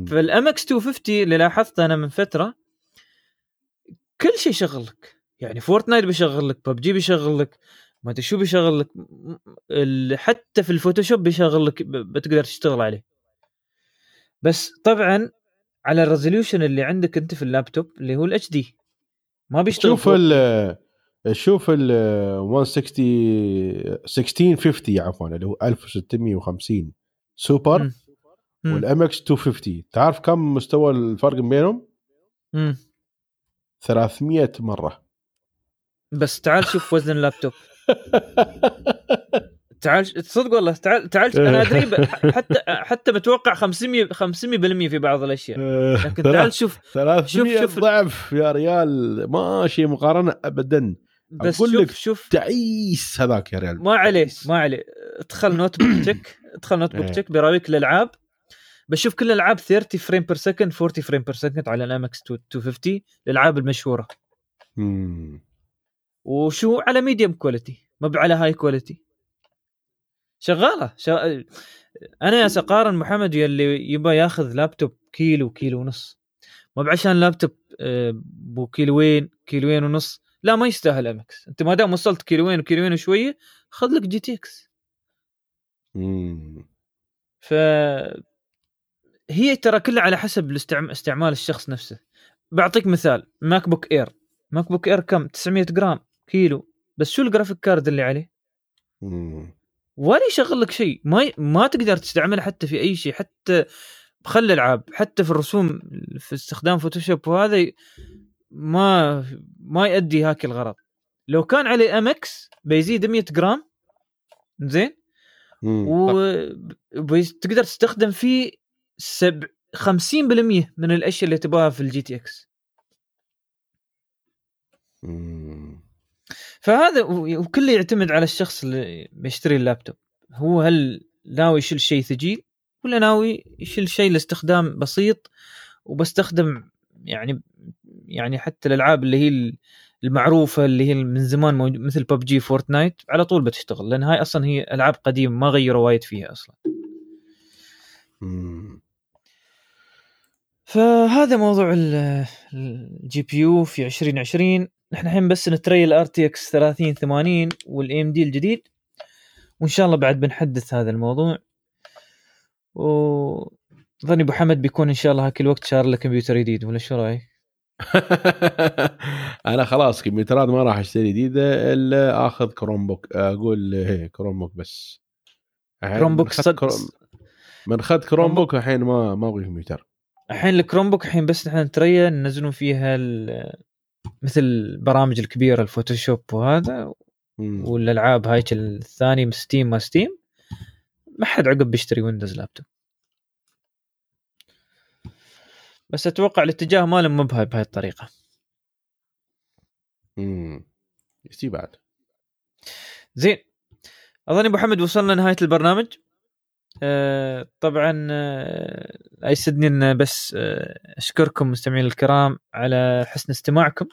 فال MX 250 اللي لاحظته أنا من فترة كل شيء يشغل لك يعني Fortnite بيشغل لك ببجي بيشغل لك ما أدري شو بيشغل لك حتى في ال Photoshop بيشغل لك بتقدر تشتغل عليه بس طبعا على ال resolution اللي عندك أنت في اللابتوب اللي هو ال HD ما بيشتغل شوف ال شوف ال 160 1650 عفوا اللي هو 1650 سوبر. وال MX 250 تعرف كم مستوى الفرق بينهم؟ مم. 300 مرة بس تعال شوف وزن اللابتوب تعال تصدق والله تعال تعال أنا أدري حتى حتى بتوقع 500 500% في بعض الأشياء. لكن تعال شوف 300 شوف- شوف- ضعف يا ريال. ماشي مقارنة ابدا. بس أقول شوف لك شوف. تعيس هذاك يا ريال. ما عليه ما عليه. ادخل Notebookcheck ادخل Notebook إيه. check بيراويك الالعاب بشوف كل الألعاب 30 frame per second 40 frame per second على ال MX 250 الألعاب المشهورة. مم. وشو على medium quality ما على high quality شغالة شا... أنا يا سقارن محمد يلي يبى ياخذ لابتوب كيلو كيلو ونص. ما بعشان لابتوب آه، بو كيلوين كيلوين ونص. لا ما يستاهل MX أنت ما دام وصلت كيلوين وكيلوين وشوية خذ لك GTX. ف هي ترى كلها على حسب الاستعم... استعمال الشخص نفسه. بعطيك مثال MacBook Air MacBook Air كم؟ 900 جرام. كيلو بس شو ال graphic card اللي عليه مم. ولا يشغل لك شيء ما ي... ما تقدر تستعمله حتى في أي شيء حتى خلي ألعاب حتى في الرسوم في استخدام Photoshop وهذا ي- ما ما يؤدي هاك الغرض لو كان عليه MX بيزيد 100 جرام زين. وتقدر تستخدم فيه سب 50% من الأشياء اللي تبغاها في ال GTX مم. فهذا وكله يعتمد على الشخص اللي بيشتري اللابتوب. هو هل ناوي يشيل شيء ثقيل ولا ناوي يشيل شيء لاستخدام بسيط وبستخدم يعني يعني حتى الألعاب اللي هي المعروفة اللي هي من زمان موجود مثل PUBG Fortnite على طول بتشتغل لأن هاي أصلا هي ألعاب قديمة ما غيروا وايد فيها أصلا. فهذا موضوع ال GPU في 2020 نحن الحين بس نتري ال RTX 3080 وال AMD الجديد وإن شاء الله بعد بنحدث هذا الموضوع. و ظني أبو حمد بيكون إن شاء الله هاك الوقت شار له كمبيوتر جديد ولا شو رأيك؟ أنا خلاص كمبيوترات ما راح أشتري جديدة إلا آخذ Chromebook أقول هي Chromebook بس. Chromebook من خذ صد Chrome- من اخذت Chromebook الحين ما ما أبغي كمبيوتر. الحين ال Chromebook الحين بس نحن نتريا ننزلون فيها ال- مثل البرامج الكبيرة ال Photoshop وهذا مم. والألعاب هاي الثاني Steam ما Steam ما حد عقب بيشتري Windows laptop بس أتوقع الاتجاه مالهم مو بهاي الطريقة. مم. يستي بعد. زين. أظن أبو حمد وصلنا نهاية البرنامج. طبعا آه لا يسدني إن بس آه أشكركم مستمعين الكرام على حسن استماعكم.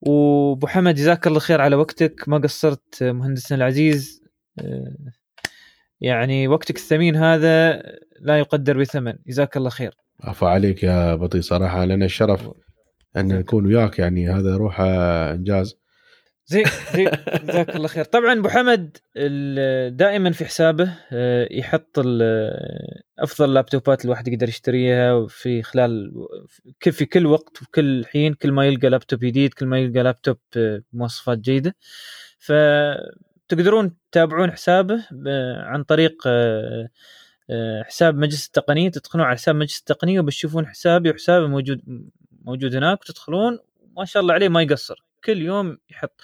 وأبو حمد جزاك الله خير على وقتك. ما قصرت آه، مهندسنا العزيز. آه يعني وقتك الثمين هذا لا يقدر بثمن. جزاك الله خير. عفا عليك يا بطي صراحة لنا الشرف أن نكون وياك يعني هذا روحه إنجاز. زين زين جزاك الله خير. طبعا أبو حمد دائما في حسابه آه، يحط ال- أفضل لابتوبات الواحد يقدر يشتريها في خلال في كل وقت وفي كل حين كل ما يلقى لابتوب جديد كل ما يلقى لابتوب آه، بمواصفات جيدة. فتقدرون تتابعون حسابه عن طريق آه، آه، حساب مجلس التقنية. تدخلون على حساب مجلس التقنية وبتشوفون حسابي وحسابه موجود موجود هناك وتدخلون ما شاء الله عليه ما يقصر. كل يوم يحط.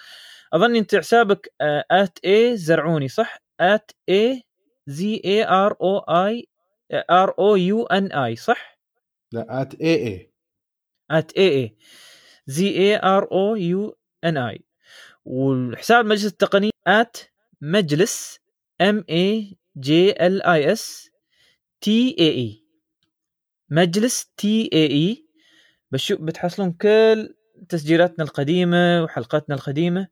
أظن أنت حسابك ات اي زرعوني صح؟ ات اي زي اي ار أو اي ار أو يو ان اي صح؟ لا ات اي اي ات اي اي زي اي ار أو يو ان اي والحساب مجلس التقنيه ات مجلس ام اي جي ال اي اس تي اي اي مجلس تي اي اي بشوف بتحصلون كل تسجيلاتنا القديمة وحلقاتنا القديمة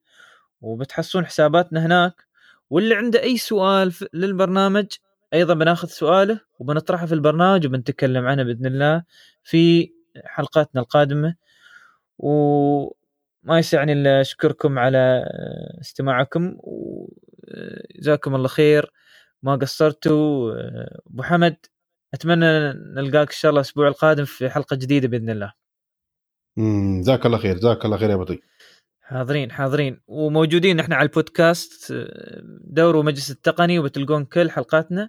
وبتحصلون حساباتنا هناك. واللي عنده أي سؤال للبرنامج أيضا بناخذ سؤاله وبنطرحه في البرنامج وبنتكلم عنه بإذن الله في حلقاتنا القادمة. وما يسعني إلا أشكركم على استماعكم وجزاكم الله خير. ما قصرتوا أبو حمد أتمنى نلقاك إن شاء الله الأسبوع القادم في حلقة جديدة بإذن الله. مم، جزاك الله خير جزاك الله خير يا بطي حاضرين حاضرين. وموجودين إحنا على البودكاست دوروا مجلس التقني وبتلقون كل حلقاتنا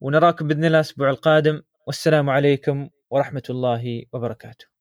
ونراكم بإذن الله الأسبوع القادم. والسلام عليكم ورحمة الله وبركاته.